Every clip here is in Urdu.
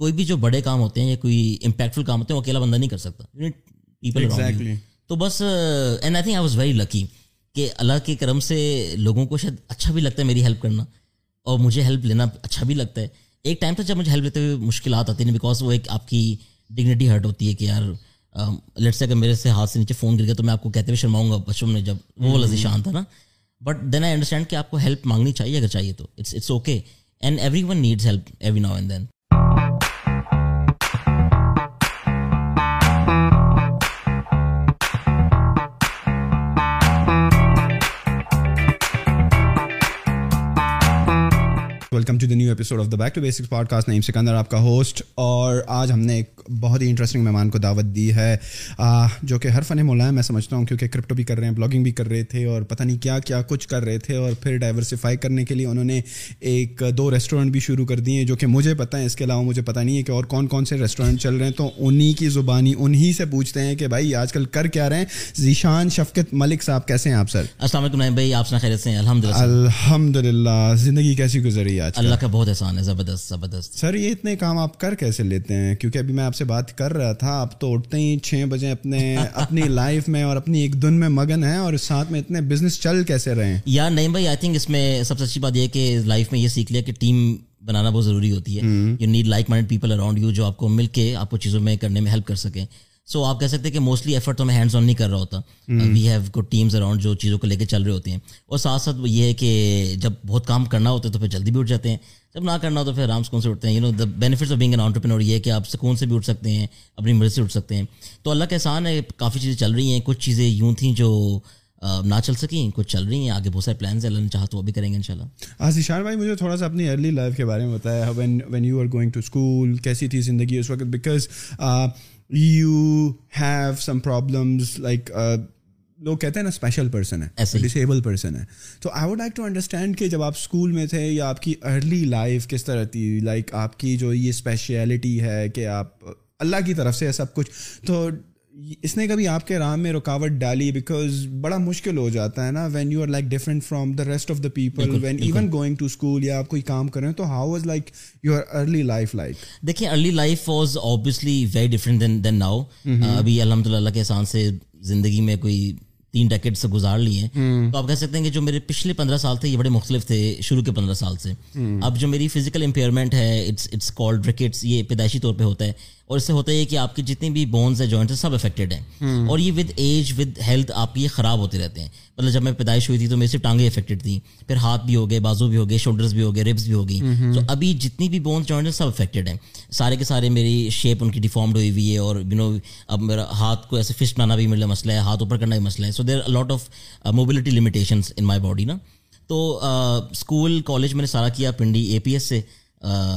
کوئی بھی جو بڑے کام ہوتے ہیں یا کوئی امپیکٹفل کام ہوتے ہیں وہ اکیلا بندہ نہیں کر سکتا۔ پیپل تو بس and I think I was very lucky کہ اللہ کے کرم سے لوگوں کو شاید اچھا بھی لگتا ہے میری ہیلپ کرنا اور مجھے ہیلپ لینا اچھا بھی لگتا ہے۔ ایک ٹائم تھا جب مجھے ہیلپ لیتے ہوئے مشکلات آتی ہیں بیکاز وہ ایک آپ کی ڈگنیٹی ہرٹ ہوتی ہے کہ یار لیٹ سے اگر میرے سے ہاتھ سے نیچے فون گر گیا تو میں آپ کو کہتے ہوئے شرماؤں گا بچپن میں جب وہ والا ذیشان تھا نا۔ بٹ دین آئی انڈرسٹینڈ کہ آپ کو ہیلپ مانگنی چاہیے اگر چاہیے تو۔ It's it's okay and everyone needs help every now and then welcome to the new episode of the back to basics podcast name Sikandar آپ کا ہوسٹ اور آج ہم نے ایک بہت ہی انٹرسٹنگ مہمان کو دعوت دی ہے جو کہ ہر فن مولا ہے میں سمجھتا ہوں کیونکہ کرپٹو بھی کر رہے ہیں بلاگنگ بھی کر رہے تھے اور پتہ نہیں کیا کیا کچھ کر رہے تھے اور پھر ڈائیورسفائی کرنے کے لیے انہوں نے ایک دو ریسٹورینٹ بھی شروع کر دیے ہیں جو کہ مجھے پتہ ہے اس کے علاوہ مجھے پتہ نہیں ہے کہ اور کون کون سے ریسٹورینٹ چل رہے ہیں۔ تو انہیں کی زبانی انہیں سے پوچھتے ہیں کہ بھائی آج کل کر کیا رہے ہیں؟ ذیشان شفقت ملک صاحب کیسے ہیں آپ سر؟ السلام علیکم بھائی آپ خیریت سے الحمد للہ الحمد للہ زندگی کیسی گزری آج؟ اللہ کا بہت احسان ہے زبردست زبردست۔ سر یہ اتنے کام آپ کر کیسے لیتے ہیں؟ کیونکہ ابھی میں آپ سے بات کر رہا تھا آپ تو اٹھتے ہی چھ بجے اپنے اپنی لائف میں اور اپنی ایک دن میں مگن ہیں اور ساتھ میں اتنے بزنس چل کیسے رہے ہیں؟ یا نہیں بھائی آئی تھنک اس میں سب سے اچھی بات یہ کہ لائف میں یہ سیکھ لیا کہ ٹیم بنانا بہت ضروری ہوتی ہے۔ You need like mind people around you جو آپ کو مل کے آپ کو چیزوں میں کرنے میں ہیلپ کر سکیں۔ سو آپ کہہ سکتے ہیں کہ موسٹلی ایفرٹ تو میں ہینڈز آن نہیں کر رہا ہوتا۔ We have good teams around جو چیزوں کو لے کے چل رہے ہوتے ہیں۔ اور ساتھ ساتھ یہ ہے کہ جب بہت کام کرنا ہوتا ہے تو پھر جلدی بھی اٹھ جاتے ہیں۔ جب نہ کرنا ہو تو پھر آرام سکون سے اٹھتے ہیں۔ You know the benefits of being an entrepreneur یہ کہ آپ سکون سے بھی اٹھ سکتے ہیں اپنی مرضی سے اٹھ سکتے ہیں۔ تو اللہ کا احسان ہے کافی چیزیں چل رہی ہیں۔ کچھ چیزیں یوں تھیں جو نہ چل سکیں کچھ چل رہی ہیں۔ آگے بہت سارے پلانس ہیں۔ اللہ نے چاہا تو وہ بھی کریں گے ان شاء اللہ آشان بھائی مجھے تھوڑا سا اپنی ارلی لائف کے بارے میں بتایا۔ When when you are going to school کیسی تھی زندگی اس وقت؟ Because you have some problems like لوگ کہتے ہیں نا اسپیشل پرسن ہے ڈسیبل پرسن ہے۔ تو I would like to understand کہ جب آپ اسکول میں تھے یا آپ کی ارلی لائف کس طرح تھی لائک آپ کی جو یہ اسپیشلٹی ہے کہ آپ اللہ کی طرف سے سب کچھ تو اس نے کبھی آپ کے راہ میں رکاوٹ ڈالی؟ بیکاز بڑا مشکل ہو جاتا ہے نا when you are like different from the rest of the people when even going to school یا آپ کوئی کام کریں تو how was like your early life like دیکھیں early life was obviously very different than than now ابھی الحمد للہ کے احسان سے زندگی میں کوئی تین ڈیکٹ سے گزار لیے ہیں۔ تو آپ کہہ سکتے ہیں کہ جو میرے پچھلے پندرہ سال تھے یہ بڑے مختلف تھے شروع کے پندرہ سال سے۔ اب جو میری فزیکل امپیئرمنٹ ہے اٹس اٹس کالڈ ریکٹس یہ پیدائشی طور پہ ہوتا ہے۔ اور اس سے ہوتا ہے کہ آپ کی جتنی بھی بونس ہیں جوائنٹس ہیں سب افیکٹڈ ہیں. اور یہ ود ایج ود ہیلتھ آپ یہ خراب ہوتے رہتے ہیں. مطلب جب میں پیدائش ہوئی تھی تو میرے سے ٹانگیں افیکٹڈ تھیں. پھر ہاتھ بھی ہو گئے بازو بھی ہو گئے شولڈرز بھی ہو گئے ربس بھی ہو گئی تو ابھی جتنی بھی بونس جوائنٹ ہیں سب افیکٹڈ ہیں. سارے کے سارے میری شیپ ان کی ڈیفارمڈ ہوئی ہوئی ہے اور یو نو اب میرا ہاتھ کو ایسے فسٹ بنانا بھی میرا مسئلہ ہے ہاتھ اوپر کرنا بھی مسئلہ ہے. So there lot of mobility limitations in my body نا تو اسکول کالج میں نے سارا کیا پنڈی اے پی ایس سے.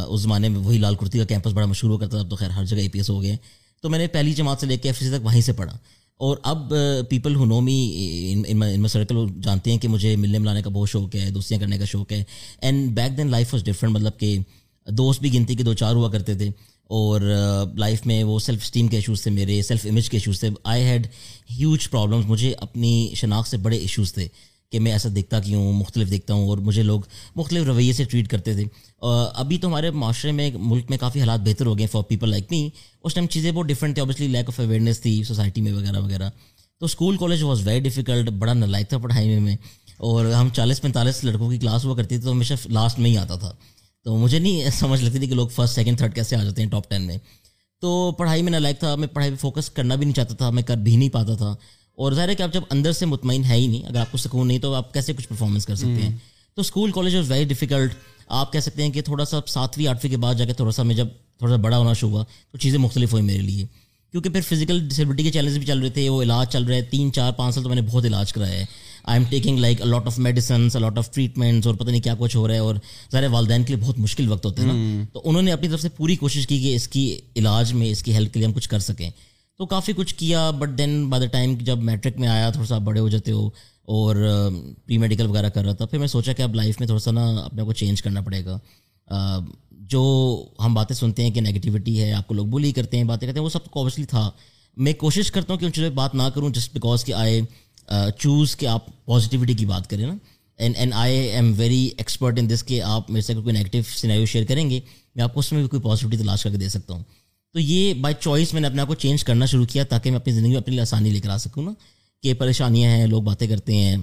اس زمانے میں وہی لال کرتی کا کیمپس بڑا مشہور ہو کرتا تھا، اب تو خیر ہر جگہ اے پی ایس ہو گئے تو میں نے پہلی جماعت سے لے کے ایف سی تک وہیں سے پڑھا۔ اور اب پیپل ہو نو می ان میں سرکل جانتے ہیں کہ مجھے ملنے ملانے کا بہت شوق ہے، دوستیاں کرنے کا شوق ہے۔ And back then life was different مطلب کہ دوست بھی گنتی کے دو چار ہوا کرتے تھے۔ اور لائف میں وہ سیلف اسٹیم کے ایشوز تھے میرے سیلف امیج کے ایشوز تھے۔ آئی ہیڈ ہیوج پرابلمس مجھے اپنی شناخت سے بڑے ایشوز تھے۔ کہ میں ایسا دیکھتا کیوں ہوں، مختلف دیکھتا ہوں اور مجھے لوگ مختلف رویے سے ٹریٹ کرتے تھے۔ ابھی تو ہمارے معاشرے میں ملک میں کافی حالات بہتر ہو گئے فار پیپل لائک می اس ٹائم چیزیں بہت ڈفرنٹ تھیں۔ اوبیسلی لیک آف اویئرنیس تھی سوسائٹی میں وغیرہ وغیرہ۔ تو school college was very difficult بڑا نلائک تھا پڑھائی میں اور ہم چالیس پینتالیس لڑکوں کی کلاس ہوا کرتی تھی تو ہمیشہ لاسٹ میں ہی آتا تھا۔ تو مجھے نہیں سمجھ لگتی تھی کہ لوگ فرسٹ سیکنڈ تھرڈ کیسے آ جاتے ہیں ٹاپ ٹین میں۔ تو پڑھائی میں نہ لائک تھا، میں پڑھائی پہ فوکس کرنا بھی نہیں چاہتا تھا، میں کر بھی نہیں پاتا تھا۔ اور ظاہر ہے کہ آپ جب اندر سے مطمئن ہے ہی نہیں اگر آپ کو سکون نہیں تو آپ کیسے کچھ پرفارمنس کر سکتے ہیں؟ تو school college was very difficult آپ کہہ سکتے ہیں کہ تھوڑا سا ساتویں آٹھویں کے بعد جا کے تھوڑا سا میں جب تھوڑا سا بڑا ہونا شروع ہوا تو چیزیں مختلف ہوئی میرے لیے۔ کیونکہ پھر فزیکل ڈسیبلٹی کے چیلنج بھی چل رہے تھے وہ علاج چل رہے ہیں تین چار پانچ سال تو میں نے بہت علاج کرایا ہے۔ I am taking like a lot of medicines a lot of treatments اور پتہ نہیں کیا کچھ ہو رہا ہے۔ اور ظاہر والدین کے لیے بہت مشکل وقت ہوتے ہیں نا۔ تو انہوں نے اپنی طرف سے پوری کوشش کی کہ اس کی علاج میں اس کی ہیلتھ کے لیے ہم کچھ کر سکیں۔ تو کافی کچھ کیا but then by the time جب میٹرک میں آیا، تھوڑا سا بڑے ہو جاتے ہو اور um, پری میڈیکل وغیرہ کر رہا تھا، پھر میں سوچا کہ اب لائف میں تھوڑا سا نا اپنے کو چینج کرنا پڑے گا۔ جو ہم باتیں سنتے ہیں کہ نگیٹیوٹی ہے، آپ کو لوگ بولی کرتے ہیں، باتیں کرتے ہیں، وہ سب اوبیسلی تھا۔ میں کوشش کرتا ہوں کہ ان چیزوں بات نہ کروں جسٹ بیکاز کہ آئے چوز کہ آپ پازیٹیوٹی کی بات کریں نا۔ And and I am very expert in this کہ آپ میرے سے کوئی نیگیٹو سینیریو شیئر کریں گے، میں آپ کو اس میں بھی کوئی پازیٹیوٹی تلاش کر کے دے سکتا ہوں۔ تو یہ بائی چوائس میں نے اپنے آپ کو چینج کرنا شروع کیا تاکہ میں اپنی زندگی میں اپنے لیے آسانی لے کر آ سکوں نا کہ پریشانیاں ہیں لوگ باتیں کرتے ہیں۔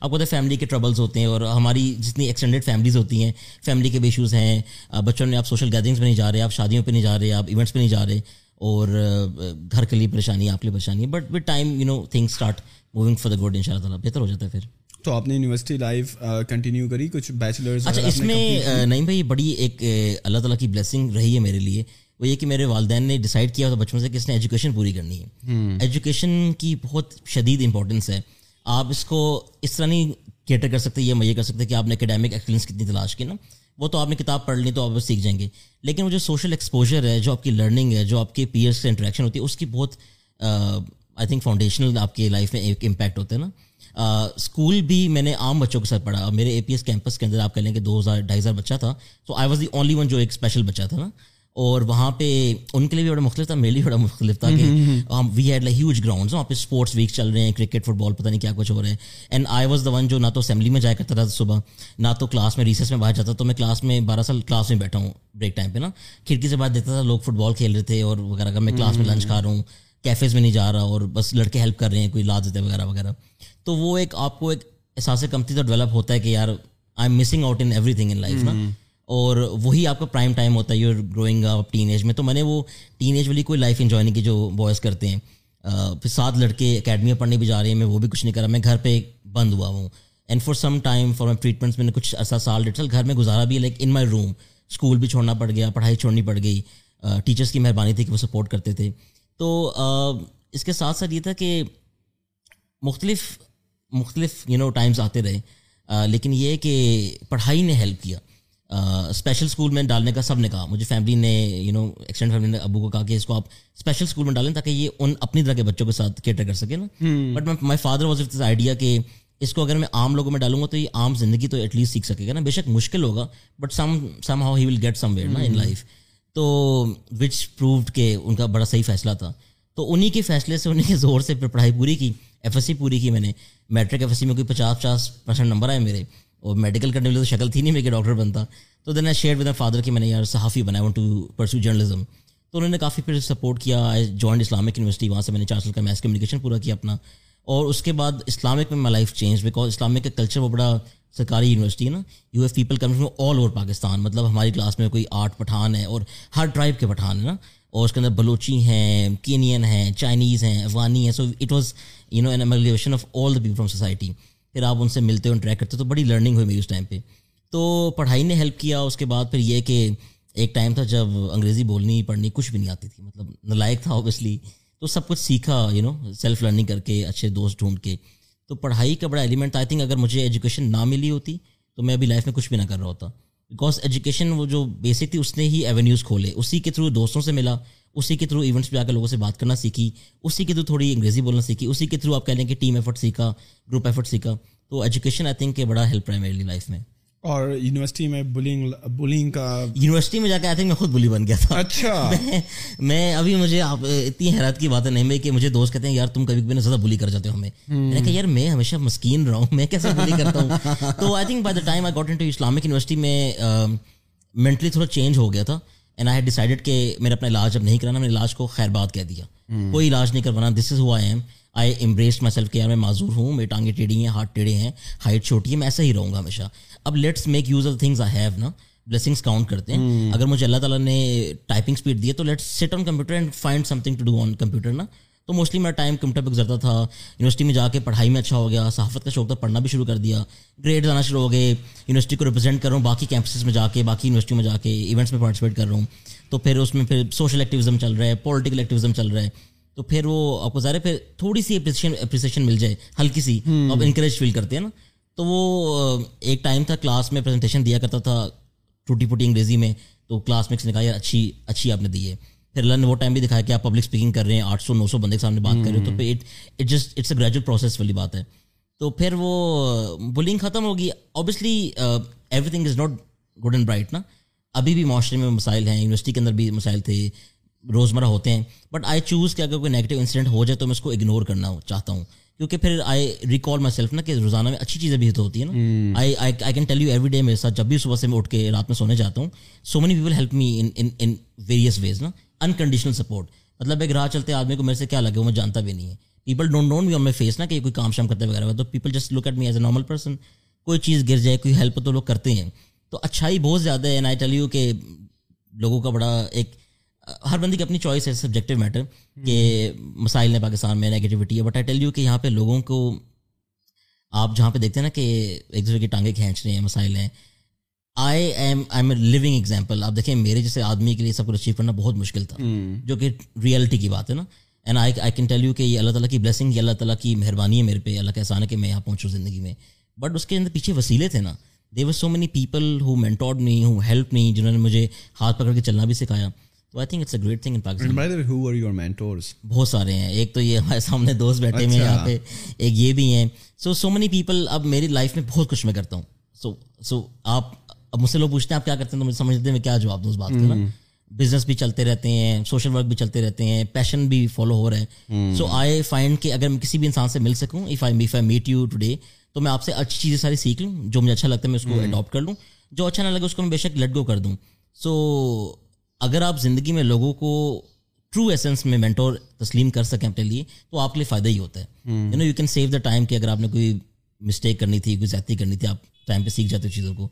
آپ کو فیملی کے ٹربلز ہوتے ہیں اور ہماری جتنی ایکسٹینڈیڈ فیملیز ہوتی ہیں فیملی کے بھی ایشوز ہیں۔ بچوں نے آپ سوشل گیدرنگس پہ نہیں جا رہے آپ شادیوں پہ نہیں جا رہے آپ ایونٹس پہ نہیں جا رہے اور گھر کے لیے پریشانی آپ کے لیے پریشانی۔ ہے but with time you know thing start moving for the good ان شاء اللہ تعالیٰ بہتر ہو جاتا ہے پھر۔ تو آپ نے یونیورسٹی لائف کنٹینیو کری کچھ بیچلرز اچھا اس میں نہیں بھائی بڑی ایک اللہ تعالیٰ کی بلیسنگ رہی ہے میرے لیے۔ وہ یہ کہ میرے والدین نے ڈیسائڈ کیا تھا بچپن سے کہ اس نے ایجوکیشن پوری کرنی ہے۔ ایجوکیشن کی بہت شدید امپورٹنس ہے۔ آپ اس کو اس طرح نہیں کیٹر کر سکتے یہ یہ کر سکتے کہ آپ نے اکیڈیمک ایکسپیرینس کتنی تلاش کی نا۔ وہ تو آپ نے کتاب پڑھ لی تو آپ سیکھ جائیں گے۔ لیکن وہ جو سوشل ایکسپوجر ہے جو آپ کی لرننگ ہے جو آپ کے پیئرس سے انٹریکشن ہوتی ہے اس کی بہت آئی تھنک فاؤنڈیشنل آپ کے لائف میں ایک امپیکٹ ہوتا ہے نا۔ اسکول بھی میں نے عام بچوں کے ساتھ پڑھا۔ میرے اے پی ایس کیمپس کے اندر آپ کہہ لیں کہ دو ہزار ڈھائی ہزار بچہ تھا۔ تو I was the only one جو ایک اسپیشل بچہ تھا نا۔ اور وہاں پہ ان کے لیے بھی بڑا مختلف تھا میرے لیے بڑا مختلف تھا کہ we had like huge ground وہاں پہ اسپورٹس ویک چل رہے ہیں کرکٹ فٹ بال پتہ نہیں کیا کچھ ہو رہا ہے۔ And I was the one جو نہ تو اسمبلی میں جایا کرتا تھا صبح نہ تو کلاس میں ریسرس میں باہر جاتا تو میں کلاس میں بارہ سال کلاس میں بیٹھا ہوں بریک ٹائم پہ نا۔ کھڑکی سے باہر دیکھتا تھا لوگ فٹ بال کھیل رہے تھے اور وغیرہ۔ اگر میں کلاس میں لنچ کھا رہا ہوں کیفیز میں نہیں جا رہا اور بس لڑکے ہیلپ کر رہے ہیں کوئی لا دیتے وغیرہ وغیرہ۔ تو وہ ایک آپ کو ایک احساس کمتی تو ڈیولپ ہوتا ہے کہ یار I am missing out in everything in life نا اور وہی آپ کا پرائم ٹائم ہوتا ہے. You growing up teenage میں. تو میں نے وہ ٹین ایج والی کوئی لائف انجوائے نہیں کی جو بوائز کرتے ہیں. پھر سات لڑکے اکیڈمی میں پڑھنے بھی جا رہے ہیں. میں وہ بھی کچھ نہیں کرا. میں گھر پہ بند ہوا ہوں. And for some time for my treatments میں نے کچھ عرصہ سال ڈیڑھ سال گھر میں گزارا بھی. ہے لائک ان مائی روم اسکول بھی چھوڑنا پڑ گیا. پڑھائی چھوڑنی پڑ گئی. ٹیچرس کی مہربانی تھی کہ وہ سپورٹ کرتے تھے. تو اس کے ساتھ ساتھ یہ تھا کہ مختلف مختلف یو نو ٹائمس آتے رہے. لیکن یہ کہ پڑھائی نے ہیلپ کیا. اسپیشل اسکول میں ڈالنے کا سب نے کہا۔ مجھے فیملی نے یو نو ایکسٹینڈ فیملی نے ابو کو کہا کہ اس کو آپ اسپیشل اسکول میں ڈالیں تاکہ یہ ان اپنی طرح کے بچوں کے ساتھ کیٹر کر سکے نا۔ But my father was this idea کہ اس کو اگر میں عام لوگوں میں ڈالوں گا تو یہ عام زندگی تو ایٹ لیسٹ سیکھ سکے گا نا۔ بے شک مشکل ہوگا but some somehow he will get somewhere نا ان لائف تو وچ پرووڈ کہ ان کا بڑا صحیح فیصلہ تھا۔ تو انہیں کے فیصلے سے انہیں کے زور سے پڑھائی پوری کی ایف ایس سی پوری کی میں نے۔ میٹرک ایف ایس سی میں کوئی پچاس پچاس پرسینٹ نمبر آئے میرے۔ اور میڈیکل کرنے والی تو شکل تھی نہیں میرے ڈاکٹر بنتا۔ تو then I share with father کہ میں نے یار صحافی بنایا ٹو پرسو جرنلزم تو انہوں نے کافی پھر سپورٹ کیا۔ جوائنٹ اسلامک یونیورسٹی وہاں سے میں نے چار سال کا میس کمیونیکیشن پورا کیا اپنا۔ اور اس کے بعد اسلامک میں my life change because Islamic کا کلچر وہ بڑا سرکاری یونیورسٹی ہے نا۔ You if people come from all over Pakistan مطلب ہماری کلاس میں کوئی آٹھ پٹھان ہے اور ہر ٹرائب کے پٹھان ہیں نا۔ اور اس کے اندر بلوچی ہیں کینین ہیں چائنیز ہیں افغانی ہیں۔ So it was you know an emulation of all the people from society پھر آپ ان سے ملتے ہو انٹریکٹ کرتے تو بڑی لرننگ ہوئی میری اس ٹائم پہ۔ تو پڑھائی نے ہیلپ کیا، اس کے بعد پھر یہ کہ ایک ٹائم تھا جب انگریزی بولنی پڑھنی کچھ بھی نہیں آتی تھی مطلب نلائق تھا اوبیسلی تو سب کچھ سیکھا یو نو سیلف لرننگ کر کے، اچھے دوست ڈھونڈ کے۔ تو پڑھائی کا بڑا ایلیمنٹ آئی تھنک اگر مجھے ایجوکیشن نہ ملی ہوتی تو میں ابھی لائف میں کچھ بھی نہ کر رہا ہوتا۔ بیکاز ایجوکیشن وہ جو بیسک تھی، اس نے ہی ایونیوز کھولے۔ اسی کے تھرو دوستوں سے ملا۔ اسی کے تھرو ایونٹس پہ آ کے لوگوں سے بات کرنا سیکھی اسی کے تھرو تھوڑی انگریزی بولنا سیکھی اسی کے تھرو آپ کہہ لیں کہ ٹیم ایفرٹ سیکھا گروپ ایفرٹ سیکھا۔ تو ایجوکیشن آئی تھنک کہ بڑا ہیلپ رہا ہے میری لائف میں۔ اور یونیورسٹی میں بلنگ بلنگ کا یونیورسٹی میں جا کے آئی تھنک میں خود بلی بن گیا تھا۔ اچھا۔ میں ابھی مجھے آپ اتنی حیرت کی باتیں نہیں میں کہ مجھے دوست کہتے ہیں یار تم کبھی کبھی زیادہ بلی کر جاتے ہو ہمیں۔ میں نے کہا یار میں ہمیشہ مسکین رہا ہوں میں کیسے بلی کرتا ہوں؟ تو I think by the time I got into Islamic university میں مینٹلی تھوڑا چینج ہو گیا تھا۔ اینڈ آئی ہیڈ ڈیسائڈیڈ کہ میرا اپنا علاج اب نہیں کرانا میں علاج کو خیر بات کہہ دیا۔ کوئی علاج نہیں کروانا this is how I am I embrace myself کہ یار میں معذور ہوں میری ٹانگیں ٹیڑھی ہیں ہاتھ ٹیڑھے ہیں ہائٹ چھوٹی ہے میں ایسا ہی رہوں گا ہمیشہ۔ اب let's make use of things I have نا۔ بلیسنگس کاؤنٹ کرتے ہیں۔ اگر مجھے اللہ تعالیٰ نے ٹائپنگ اسپیڈ دی ہے تو let's sit on computer and find something to do on computer نا۔ تو موسٹلی میرا ٹائم کمپیوٹر پہ گزرتا تھا۔ یونیورسٹی میں جا کے پڑھائی میں اچھا ہو گیا صحافت کا شوق تھا پڑھنا بھی شروع کر دیا۔ گریڈ آنا شروع ہو گئے یونیورسٹی کو ریپرزینٹ کر رہا ہوں باقی کیمپسز میں جا کے باقی یونیورسٹی میں جا کے ایونٹس میں پارٹیسپیٹ کر رہا ہوں۔ تو پھر اس میں پھر سوشل ایکٹیویزم چل رہا ہے پولیٹیکل ایکٹیویزم چل رہا ہے۔ تو پھر وہ آپ کو ظاہر پھر تھوڑی سی اپریسیشن مل جائے ہلکی سی۔ آپ انکریج فیل کرتے ہیں نا۔ تو وہ ایک ٹائم تھا کلاس میں پریزنٹیشن دیا کرتا تھا ٹوٹی پھوٹی انگریزی میں۔ تو کلاس میں نے کہا یار اچھی اچھی آپ نے دی ہے۔ پھر اللہ نے وہ ٹائم بھی دکھایا کہ آپ پبلک اسپیکنگ کر رہے ہیں آٹھ سو نو سو بندے کے سامنے بات کر رہے ہو تو پھر it just it's a graduate process والی بات ہے۔ تو پھر وہ بلنگ ختم ہوگی۔ Obviously everything is not good and bright نا۔ ابھی بھی معاشرے میں مسائل ہیں۔ یونیورسٹی کے اندر بھی مسائل تھے۔ روزمرہ ہوتے ہیں۔ بٹ آئی چوز کہ اگر کوئی نیگیٹو انسیڈنٹ ہو جائے تو میں اس کو اگنور کرنا چاہتا ہوں۔ کیونکہ پھر آئی ریکال مائی سیلف نا کہ روزانہ میں اچھی چیزیں بھی تو ہوتی ہیں نا۔ I I can tell you every day میرے ساتھ جب بھی صبح سے میں اٹھ کے رات میں سونے جاتا ہوں so many people help me in various ways نا۔ انکنڈیشنل سپورٹ مطلب ایک راہ چلتے آدمی کو میرے سے کیا لگے وہ میں جانتا بھی نہیں ہے۔ People don't know be on my face نا کہ کوئی کام شام کرتے وغیرہ۔ تو people just look at me as a normal person کوئی چیز گر جائے، کوئی ہیلپ تو لوگ کرتے ہیں۔ تو اچھائی بہت زیادہ ہے۔ آئی ٹیل یو کہ لوگوں کا بڑا ایک، ہر بندی کی اپنی چوائس ہے سبجیکٹو میٹر کہ مسائل نے پاکستان میں نیگیٹیوٹی ہے۔ بٹ آئی ٹیل یو کہ یہاں پہ لوگوں کو آپ جہاں پہ دیکھتے ہیں نا کہ ایک دوسرے کی ٹانگیں کھینچ رہے ہیں، مسائل ہیں۔ I am I am a living example آپ دیکھیں میرے جیسے آدمی کے لیے سب کچھ اچیو کرنا بہت مشکل تھا جو کہ ریئلٹی کی بات ہے نا۔ And I I can tell you کہ یہ اللہ تعالیٰ کی بلیسنگ یہ اللہ تعالیٰ کی مہربانی ہے میرے پہ۔ اللہ کا احسان ہے کہ میں یہاں پہنچوں زندگی میں۔ بٹ اس کے اندر پیچھے وسیلے تھے نا۔ دے ور سو مینی پیپل ہو مینٹورڈ نہیں ہو ہیلپ نہیں جنہوں نے مجھے ہاتھ پکڑ کے چلنا بھی سکھایا۔ تو I think it's a great thing in Pakistan بہت سارے ہیں۔ ایک تو یہ ہمارے سامنے دوست بیٹھے ہوئے ہیں یہاں پہ۔ ایک یہ بھی ہیں۔ سو سو مینی پیپل اب میری لائف میں بہت کچھ میں کرتا ہوں۔ سو سو آپ اب مجھ سے لوگ پوچھتے ہیں آپ کیا کرتے ہیں؟ تو مجھے سمجھتے ہیں میں کیا جواب دوں اس بات کا نا؟ بزنس بھی چلتے رہتے ہیں سوشل ورک بھی چلتے رہتے ہیں پیشن بھی فالو ہو رہا ہے۔ سو آئی فائنڈ کہ اگر میں کسی بھی انسان سے مل سکوں if I if I meet you today تو میں آپ سے اچھی چیزیں ساری سیکھ لوں جو مجھے اچھا لگتا ہے میں اس کو اڈاپٹ کر لوں۔ جو اچھا نہ لگے اس کو میں بے شک لیٹ گو کر دوں۔ سو اگر آپ زندگی میں لوگوں کو ٹرو ایسنس میں مینٹور تسلیم کر سکیں اپنے لیے تو آپ کے لیے فائدہ ہی ہوتا ہے۔ You know you can save the time کہ اگر آپ نے کوئی مسٹیک کرنی تھی کوئی زیادتی کرنی تھی آپ ٹائم پہ سیکھ جاتے چیزوں کو۔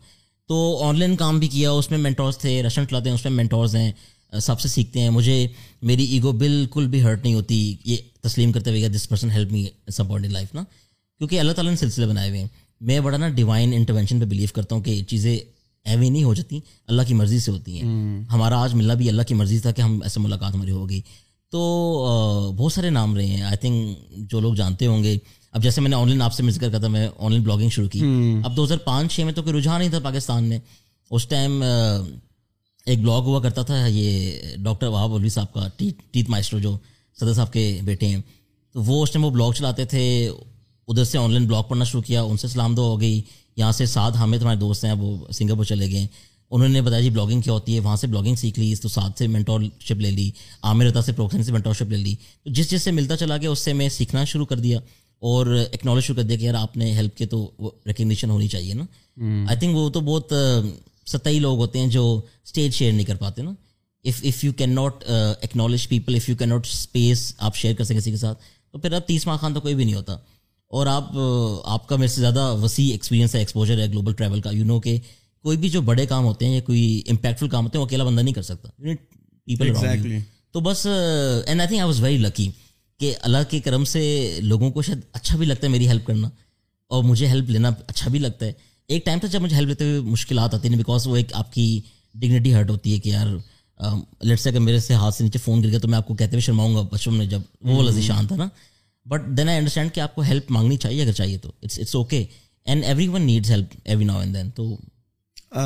تو آن لائن کام بھی کیا اس میں مینٹورس تھے ریسٹورنٹ چلاتے ہیں اس میں مینٹورز ہیں سب سے سیکھتے ہیں۔ مجھے میری ایگو بالکل بھی ہرٹ نہیں ہوتی یہ تسلیم کرتے ہوئے this person help me support in life نا۔ کیونکہ اللہ تعالیٰ نے سلسلے بنائے ہوئے ہیں۔ میں بڑا نا ڈیوائن انٹروینشن پہ بلیو کرتا ہوں کہ چیزیں ایویں نہیں ہو جاتی اللہ کی مرضی سے ہوتی ہیں۔ ہمارا آج ملنا بھی اللہ کی مرضی تھا کہ ہم ایسے ملاقات ہماری ہوگی تو بہت سارے نام رہے ہیں۔ آئی تھنک جو لوگ جانتے ہوں گے اب جیسے میں نے آن لائن آپ سے ذکر کرا تھا میں آن لائن بلاگنگ شروع کی۔ اب دو ہزار پانچ چھ میں تو کوئی رجحان نہیں تھا پاکستان میں۔ اس ٹائم ایک بلاگ ہوا کرتا تھا یہ ڈاکٹر وہاب الوی صاحب کا ٹیت مائسٹر جو صدر صاحب کے بیٹے ہیں۔ تو وہ اس ٹائم وہ بلاگ چلاتے تھے ادھر سے آن لائن بلاگ پڑھنا شروع کیا ان سے سلام دو ہو گئی۔ یہاں سے ساتھ ہمیں تمہارے دوست ہیں وہ سنگاپور چلے گئے۔ انہوں نے بتایا جی بلاگنگ کیا ہوتی ہے وہاں سے بلاگنگ سیکھ لی تو ساتھ سے مینٹور شپ لے لی عامر رتا سے پروکسن سے مینٹور شپ لے لی۔ تو جس جس سے ملتا چلا گیا اس سے میں سیکھنا شروع کر دیا۔ اور ایکنالج شروع کر دیا کہ یار آپ نے ہیلپ کی تو ریکگنیشن ہونی چاہیے نا۔ آئی تھنک وہ تو بہت ستائی لوگ ہوتے ہیں جو اسٹیج شیئر نہیں کر پاتے نا۔ If if you cannot acknowledge people if you cannot space آپ شیئر کر سکیں کسی کے ساتھ تو پھر اب تیس ماہ خان تو کوئی بھی نہیں ہوتا۔ اور آپ آپ کا میرے سے زیادہ وسیع ایکسپیرینس ہے ایکسپوجر ہے گلوبل ٹریول کا۔ یو نو کہ کوئی بھی جو بڑے کام ہوتے ہیں یا کوئی امپیکٹفل کام ہوتے ہیں وہ اکیلا بندہ نہیں کر سکتا۔ پیپل تو بس and I think I was very lucky کہ اللہ کے کرم سے لوگوں کو شاید اچھا بھی لگتا ہے میری ہیلپ کرنا اور مجھے ہیلپ لینا اچھا بھی لگتا ہے۔ ایک ٹائم تھا جب مجھے ہیلپ لیتے ہوئے مشکلات آتی ہیں بیکاز وہ ایک آپ کی ڈگنیٹی ہرٹ ہوتی ہے کہ یار لیٹ سے اگر میرے سے ہاتھ سے نیچے فون گر گیا تو میں آپ کو کہتے ہوئے شرماؤں گا بچپن میں جب وہ لذیذ شان تھا نا۔ بٹ دین آئی انڈرسٹینڈ کہ آپ کو ہیلپ مانگنی چاہیے اگر چاہیے تو۔ It's it's okay and everyone needs help every now and then تو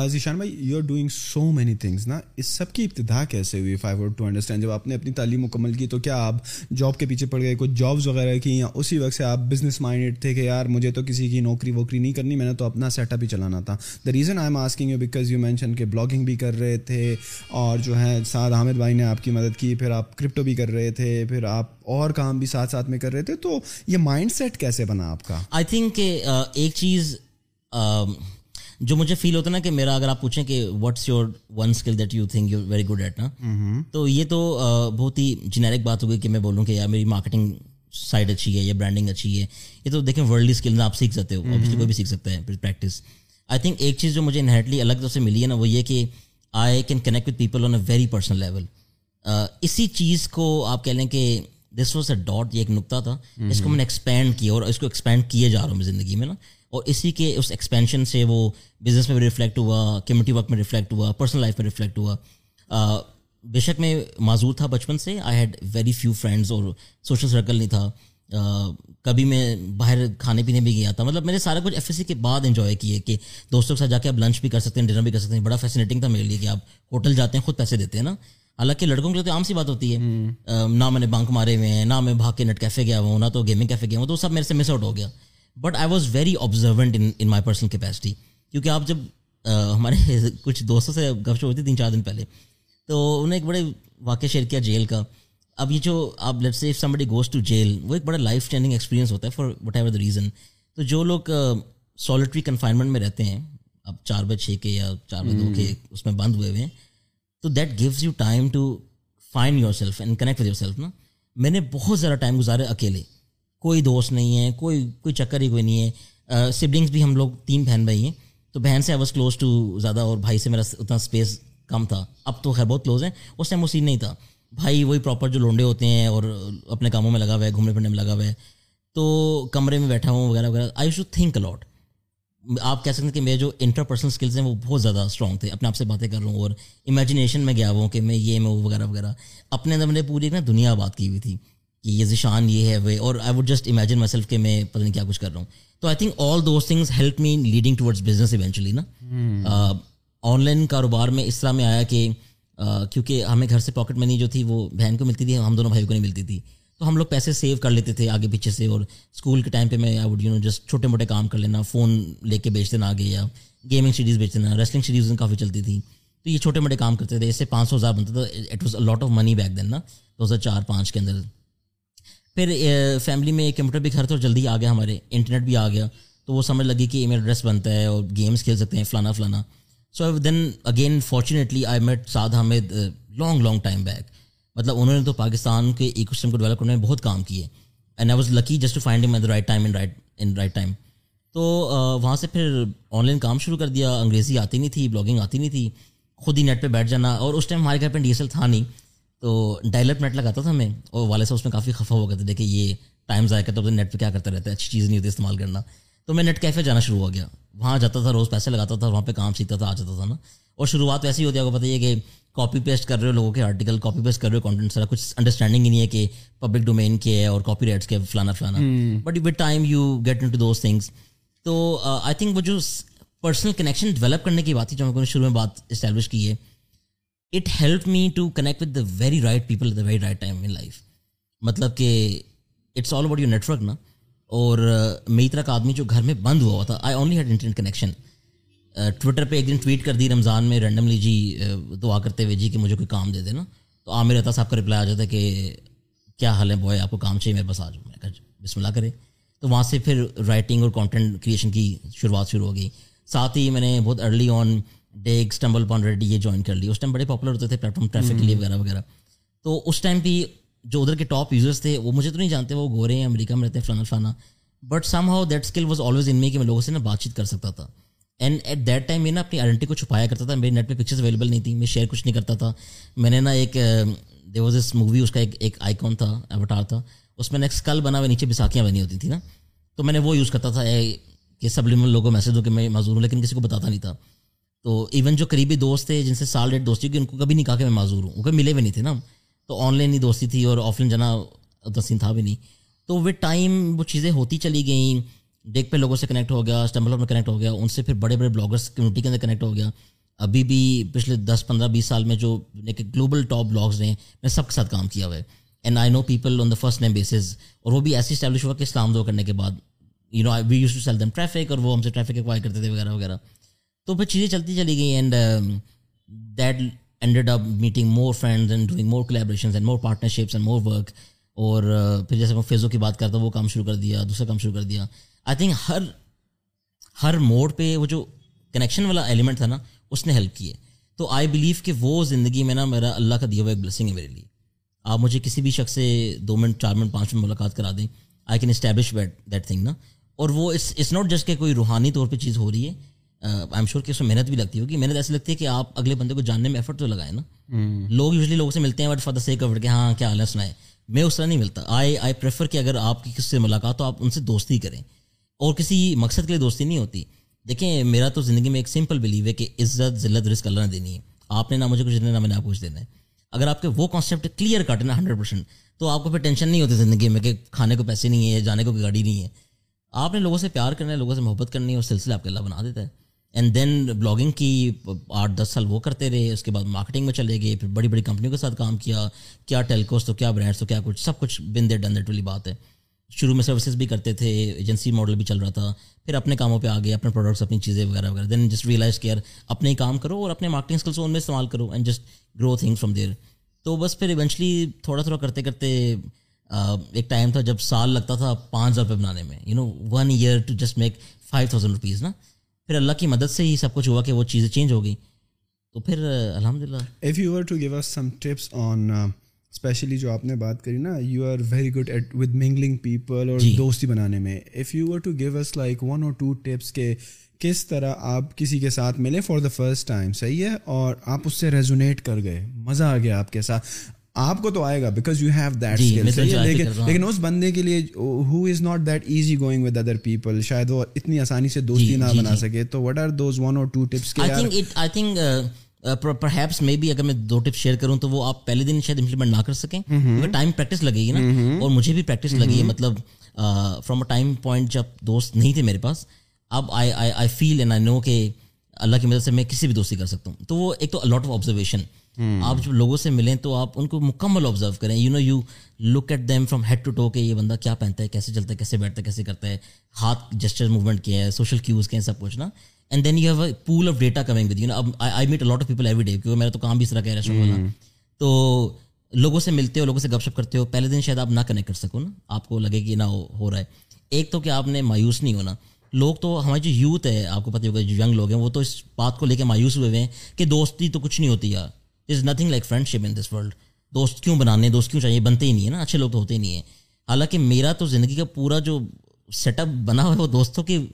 ذیشان بھائی you are doing so many things نا؟ اس سب کی ابتدا کیسے ہوئی؟ فائیو ٹو انڈرسٹینڈ جب آپ نے اپنی تعلیم مکمل کی تو کیا آپ جاب کے پیچھے پڑ گئے؟ کوئی جابس وغیرہ کی؟ یا اسی وقت سے آپ بزنس مائنڈیڈ تھے کہ یار، مجھے تو کسی کی نوکری ووکری نہیں کرنی، میں نے تو اپنا سیٹ اپ ہی چلانا تھا۔ The reason I am asking you because you mention کہ بلاگنگ بھی کر رہے تھے اور جو ہے سعد احمد بھائی نے آپ کی مدد کی، پھر آپ کرپٹو بھی کر رہے تھے، پھر آپ اور کام بھی ساتھ ساتھ میں کر رہے تھے۔ تو یہ مائنڈ سیٹ کیسے بنا آپ کا؟ آئی تھنک کہ ایک چیز جو مجھے فیل ہوتا ہے نا کہ میرا اگر آپ پوچھیں کہ what's your one skill that you think you very good at نا؟ تو یہ تو بہت ہی جنیرک بات ہو گئی کہ میں بولوں کہ یار میری مارکیٹنگ سائڈ اچھی ہے یا برانڈنگ اچھی ہے یہ تو دیکھیں ورلڈ اسکل آپ سیکھ سکتے ہو کوئی بھی سیکھ سکتا ہے پریکٹس آئی تھنک ایک چیز جو مجھے انہیٹلی الگ طرح سے ملی ہے نا وہ یہ کہ I can connect with people on a very personal level اسی چیز کو آپ کہہ لیں کہ دس واز اے ڈاٹ یہ ایک نقطہ تھا۔ اس کو میں نے ایکسپینڈ کیا اور اس کو ایکسپینڈ کیے جا رہا ہوں زندگی میں نا۔ اور اسی کے اس ایکسپینشن سے وہ بزنس میں بھی ریفلیکٹ ہوا کمیونٹی ورک میں ریفلیکٹ ہوا پرسنل لائف میں ریفلیکٹ ہوا. بے شک میں معذور تھا بچپن سے. I had very few friends اور سوشل سرکل نہیں تھا. کبھی میں باہر کھانے پینے بھی گیا تھا. مطلب میں نے سارا کچھ ایف ایس سی کے بعد انجوائے کیے کہ دوستوں کے ساتھ جا کے آپ لنچ بھی کر سکتے ہیں ڈنر بھی کر سکتے ہیں. بڑا فیسنیٹنگ تھا میرے لیے کہ آپ ہوٹل جاتے ہیں خود پیسے دیتے ہیں نا. حالانکہ لڑکوں کے لیے تو عام سی بات ہوتی ہے. نہ میں نے بینک مارے ہوئے ہیں نہ میں بھاگ کے نیٹ کیفے گیا ہوں نہ تو گیمنگ کیفے گیا ہوں. تو سب میرے سے مس آؤٹ ہو گیا. But I was very observant in my personal capacity کیونکہ آپ جب ہمارے کچھ دوستوں سے گپ شپ ہوئی تھی تین چار دن پہلے تو انہیں ایک بڑے واقعہ شیئر کیا جیل کا۔ اب یہ جو آپ لیٹ سے سمبڈی گوز ٹو جیل وہ ایک بڑا لائف چینجنگ ایکسپیرینس ہوتا ہے for whatever the reason تو جو لوگ سالٹری کنفائنمنٹ میں رہتے ہیں اب چار بجے چھ کے یا چار بجے دو کے اس میں بند ہوئے ہوئے ہیں تو that gives you time to find yourself and connect with yourself نا۔ میں نے بہت زیادہ ٹائم گزارے اکیلے۔ کوئی دوست نہیں ہے، کوئی کوئی چکر ہی کوئی نہیں ہے۔ سبلنگس بھی ہم لوگ تین بہن بھائی ہیں۔ تو بہن سے آئی واز کلوز ٹو زیادہ اور بھائی سے میرا اتنا اسپیس کم تھا۔ اب تو خیر بہت کلوز ہیں۔ اس ٹائم وہ سین نہیں تھا۔ بھائی وہی پراپر جو لونڈے ہوتے ہیں اور اپنے کاموں میں لگا ہوا ہے، گھومنے پھرنے میں لگا ہوا ہے۔ تو کمرے میں بیٹھا ہوں، وغیرہ وغیرہ۔ آئی شو تھنک الاٹ آپ کہہ سکتے ہیں کہ میرے جو انٹر پرسنل اسکلس ہیں وہ بہت زیادہ اسٹرانگ تھے۔ اپنے آپ سے باتیں کر رہا ہوں اور امیجنیشن میں گیا ہوں کہ میں یہ میں وہ، وغیرہ وغیرہ۔ اپنے اندر میں نے پوری نا دنیا بات کی ہوئی تھی۔ کہ یہ ذیشان یہ ہے وہ اور I would just imagine myself کہ میں پتہ نہیں کیا کچھ کر رہا ہوں۔ تو I think all those things help me leading towards business eventually نا آن لائن کاروبار میں اس طرح میں آیا کہ کیونکہ ہمیں گھر سے پاکٹ منی جو تھی وہ بہن کو ملتی تھی ہم دونوں بھائیوں کو نہیں ملتی تھی۔ تو ہم لوگ پیسے سیو کر لیتے تھے آگے پیچھے سے۔ اور اسکول کے ٹائم پہ میں I would you know just چھوٹے موٹے کام کر لینا فون لے کے بیچ دینا آگے یا گیمنگ سیریز بیچ دینا۔ ریسلنگ سیریز کافی چلتی تھی۔ تو یہ چھوٹے موٹے کام کرتے تھے اس سے پانچ سو ہزار بنتا تھا۔ It was lot of money back then نا دو ہزار چار پانچ کے اندر۔ پھر فیملی میں کمپیوٹر بھی گھر تو جلدی آ گیا ہمارے انٹرنیٹ بھی آ گیا، تو وہ سمجھ لگی کہ ای میل ایڈریس بنتا ہے اور گیمس کھیل سکتے ہیں، فلانا فلانا۔ So then again fortunately I met Saad Hamid long long time back مطلب انہوں نے تو پاکستان کے ایک سسٹم کو ڈیولپ کرنے میں بہت کام کیے۔ And I was lucky just to find in the right time in right in right time تو وہاں سے پھر آن لائن کام شروع کر دیا، انگریزی آتی نہیں تھی بلاگنگ آتی نہیں تھی۔ خود ہی نیٹ پہ بیٹھ جانا۔ اور اس ٹائم ہمارے گھر پہ ڈی ایس ایل تھا نہیں۔ تو ڈائلپ نیٹ لگاتا تھا میں اور والے سے اس میں کافی خفا ہو گیا تھا دیکھے یہ ٹائم ضائع کرتا نیٹ پہ کیا کرتا رہتا ہے اچھی چیز نہیں ہوتی استعمال کرنا۔ تو میں نیٹ کیفے جانا شروع ہو گیا۔ وہاں جاتا تھا روز پیسے لگاتا تھا وہاں پہ کام سیکھتا تھا آ جاتا تھا نا۔ اور شروعات ایسی ہوتی ہے آپ کو بتائیے کہ کاپی پیسٹ کر رہے ہو لوگوں کے آرٹیکل کاپی پیسٹ کر رہے ہو کانٹینٹ سارا کچھ انڈرسٹینڈنگ ہی نہیں ہے کہ پبلک ڈومین کے ہے اور کاپی رائٹس کے فلانا فلانا۔ But with time you get into those things تو آئی تھنک وہ جو پرسنل کنیکشن ڈیولپ کرنے کی بات تھی جو میں شروع میں بات اسٹیبلش کی ہے it help me to connect with the very right people the very right time in life مطلب کہ it's all about your network نا. اور میری طرح کا آدمی جو گھر میں بند ہوا ہوا تھا I only had internet connection Twitter پہ ایک دن ٹویٹ کر دی رمضان میں رینڈملی جی uh, دعا کرتے ہوئے جی کہ مجھے کوئی کام دے دے نا تو عامر رہتا صاحب کا رپلائی آ جاتا ہے کہ کیا حال ہے بوائے آپ کو کام چاہیے میرے پاس آ جاؤ میں کہا جی، بسم اللہ کرے تو وہاں سے پھر رائٹنگ اور کانٹینٹ کریشن کی شروعات شروع ہو گئی. ساتھ ہی میں نے بہت ارلی آن ڈیگ اسٹمبل پان ریڈی یہ جوائن کر لی. اس ٹائم بڑے پاپولر ہوتے تھے پلیٹ فارم ٹریفک کے لیے وغیرہ. وغیرہ تو اس ٹائم بھی جو ادھر کے ٹاپ یوزرس تھے وہ مجھے تو نہیں جانتے وہ گورے ہیں امریکہ میں رہتے ہیں فلانا فلانا but somehow that skill was always in me کہ میں لوگوں سے نا بات چیت کر سکتا تھا. اینڈ ایٹ دیٹ ٹائم میں نا اپنی آئیڈنٹی کو چھپایا کرتا تھا. میرے نیٹ پہ پکچرز اویلیبل نہیں تھی. میں شیئر کچھ نہیں کرتا تھا. میں نے نا ایک دے واز اس مووی اس کا ایک ایک آئیکن تھا ایوٹار تھا. اس میں نیکسٹ کل بنا ہوا نیچے بساکیاں بنی ہوتی تھیں نا. تو میں نے وہ یوز کرتا تھا کہ سبلیمل لوگوں میسج ہو کہ میں معذور ہوں لیکن کسی کو بتاتا نہیں تھا. تو ایون جو قریبی دوست تھے جن سے سال ڈیٹ دوستی کی ان کو کبھی نہیں کہا کہ میں معذور ہوں کبھی ملے ہوئے نہیں تھے نا۔ تو آن لائن ہی دوستی تھی اور آف لائن جانا تسین تھا بھی نہیں۔ تو وتھ ٹائم وہ چیزیں ہوتی چلی گئیں۔ ڈیک پہ لوگوں سے کنیکٹ ہو گیا اسٹمبل میں کنیکٹ ہو گیا، ان سے پھر بڑے بڑے بلاگرس کمیونٹی کے اندر کنیکٹ ہو گیا۔ ابھی بھی پچھلے دس، پندرہ، بیس سال میں جو گلوبل ٹاپ بلاگز ہیں، میں سب کے ساتھ کام کیا ہوا ہے۔ And I know people on the first name bases اور وہ بھی ایسی اسٹیبلش ہوا کہ اسلام دو کرنے کے بعد you know we use to sell them traffic اور وہ ہم سے ٹریفک ایکوائر کرتے تھے وغیرہ وغیرہ۔ تو پھر چیزیں چلتی چلی گئی and that ended up meeting more friends and doing more collaboration and more partnerships and more work اور uh, پھر جیسے میں فیزو کی بات کرتا ہوں، وہ کام شروع کر دیا، دوسرا کام شروع کر دیا۔ I think Hare Hare mood پہ وہ جو کنیکشن والا ایلیمنٹ تھا نا، اس نے ہیلپ کی ہے۔ تو آئی بلیو کہ وہ زندگی میں نا میرا اللہ کا دیا ہوا ایک بلسنگ ہے میرے لیے۔ آپ مجھے کسی بھی شخص سے دو منٹ، چار منٹ، پانچ منٹ ملاقات کرا دیں۔ I can establish that thing نا۔ اور وہ اٹس ناٹ جسٹ کہ کوئی روحانی طور پہ چیز ہو رہی ہے آئی ایم شیور کہ اس میں محنت بھی لگتی ہوگی۔ محنت ایسی لگتی ہے کہ آپ اگلے بندے کو جاننے میں ایفرٹ تو لگائے نا۔ لوگ یوزلی لوگوں سے ملتے ہیں بٹ فار دا سیک کہ ہاں کیا حال ہے سنائے میں اس طرح نہیں ملتا۔ آئی آئی پریفر کہ اگر آپ کی کسی سے ملاقات ہو آپ ان سے دوستی کریں۔ اور کسی مقصد کے لیے دوستی نہیں ہوتی۔ دیکھیں میرا تو زندگی میں ایک سمپل بلیو ہے کہ عزت ذلت رسک اللہ نے دینی ہے۔ آپ نے نہ مجھے کچھ دینا نہ میں نے آپ کچھ دینا ہے۔ اگر آپ کے وہ کانسیپٹ کلیئر کٹ ہے نا ہنڈریڈ پرسینٹ تو آپ کو پھر ٹینشن نہیں ہوتی زندگی میں کہ کھانے کو پیسے نہیں ہے جانے کو گاڑی نہیں ہے۔ آپ نے لوگوں سے پیار کرنا ہے لوگوں سے محبت کرنی ہے اور سلسلہ آپ کے اللہ بنا دیتا ہے۔ اینڈ دین بلاگنگ کی آٹھ دس سال وہ کرتے رہے، اس کے بعد مارکیٹنگ میں چلے گئے، پھر بڑی بڑی کمپنیوں کے ساتھ کام کیا کیا ٹیلکوس تو کیا برانڈس تو کیا کچھ، سب کچھ بن دے ڈن دیٹ والی بات ہے۔ شروع میں سروسز بھی کرتے تھے ایجنسی ماڈل بھی چل رہا تھا، پھر اپنے کاموں پہ آگے، اپنے پروڈکٹس اپنی چیزیں وغیرہ وغیرہ۔ دین جسٹ ریئلائز کیئر اپنے ہی کام کرو اور اپنے مارکیٹنگ اسکلس ان میں استعمال کرو and just grow thing from there تو بس پھر ایونچلی تھوڑا تھوڑا کرتے کرتے ایک ٹائم تھا جب سال لگتا تھا پانچ ہزار روپے بنانے میں you know one year to just make five thousand rupees نا؟ پھر اللہ کی مدد سے ہی سب کچھ ہوا کہ وہ چیزیں چینج ہو گئی تو پھر الحمد للہ if you to give us some tips on especially جو آپ نے بات کری نا you are very good at with mingling people اور دوستی بنانے میں۔ If you were to give us like one اور ٹو ٹپس کے کس طرح آپ کسی کے ساتھ ملے فار دا فرسٹ ٹائم صحیح ہے؟ اور آپ اس سے ریزونیٹ کر گئے مزہ آ گیا آپ کے ساتھ۔ آپ کو تو آئے گا بیکاز یو ہیو دیٹ لیکن اس بندے کے لیے who is not that easy going with other people شاید وہ اتنی آسانی سے دوستی نہ بنا سکے تو وٹ آر دوز ون اور ٹو ٹپس پر ہیپس میں بھی اگر میں دو ٹپس شیئر کروں تو وہ آپ پہلے دن شاید امپلیمنٹ نہ کر سکیں کیونکہ ٹائم پریکٹس لگے گی نا۔ اور مجھے بھی پریکٹس لگی ہے مطلب فرام اے ٹائم پوائنٹ جب دوست نہیں تھے میرے پاس اب آئی آئی فیل اینڈ آئی نو کہ اللہ کی مدد سے میں کسی بھی دوستی کر سکتا ہوں۔ تو وہ ایک تو لاٹ آف آبزرویشن آپ جب لوگوں سے ملیں تو آپ ان کو مکمل آبزرو کریں۔ You know you look at them from head to toe کہ یہ بندہ کیا پہنتا ہے کیسے چلتا ہے کیسے بیٹھتا ہے کیسے کرتا ہے۔ ہاتھ جسچر موومنٹ کیا ہے سوشل کیوز کے ہیں سب کچھ نا۔ And then you have a pool of data coming with you اب I meet lot of people every day کیونکہ میرا تو کام بھی اس طرح کا ہے والا تو لوگوں سے ملتے ہو لوگوں سے گپ شپ کرتے ہو پہلے دن شاید آپ نہ کنیکٹ کر سکو نا۔ آپ کو لگے کہ نہ ہو رہا ہے۔ ایک تو کہ آپ نے مایوس نہیں ہونا۔ لوگ تو ہماری جو یوتھ ہے آپ کو پتہ ہوگا جو ینگ لوگ ہیں وہ تو اس بات کو لے کے مایوس ہوئے ہوئے ہیں کہ دوستی تو کچھ نہیں ہوتی یار۔ Is nothing like friendship in this world دوست کیوں بنانے؟ دوست کیوں چاہیے؟ بنتے ہی نہیں ہے نا، اچھے لوگ تو ہوتے ہی نہیں ہیں۔ حالانکہ میرا تو زندگی کا پورا جو سیٹ اپ بنا ہوا ہے وہ دوستوں کی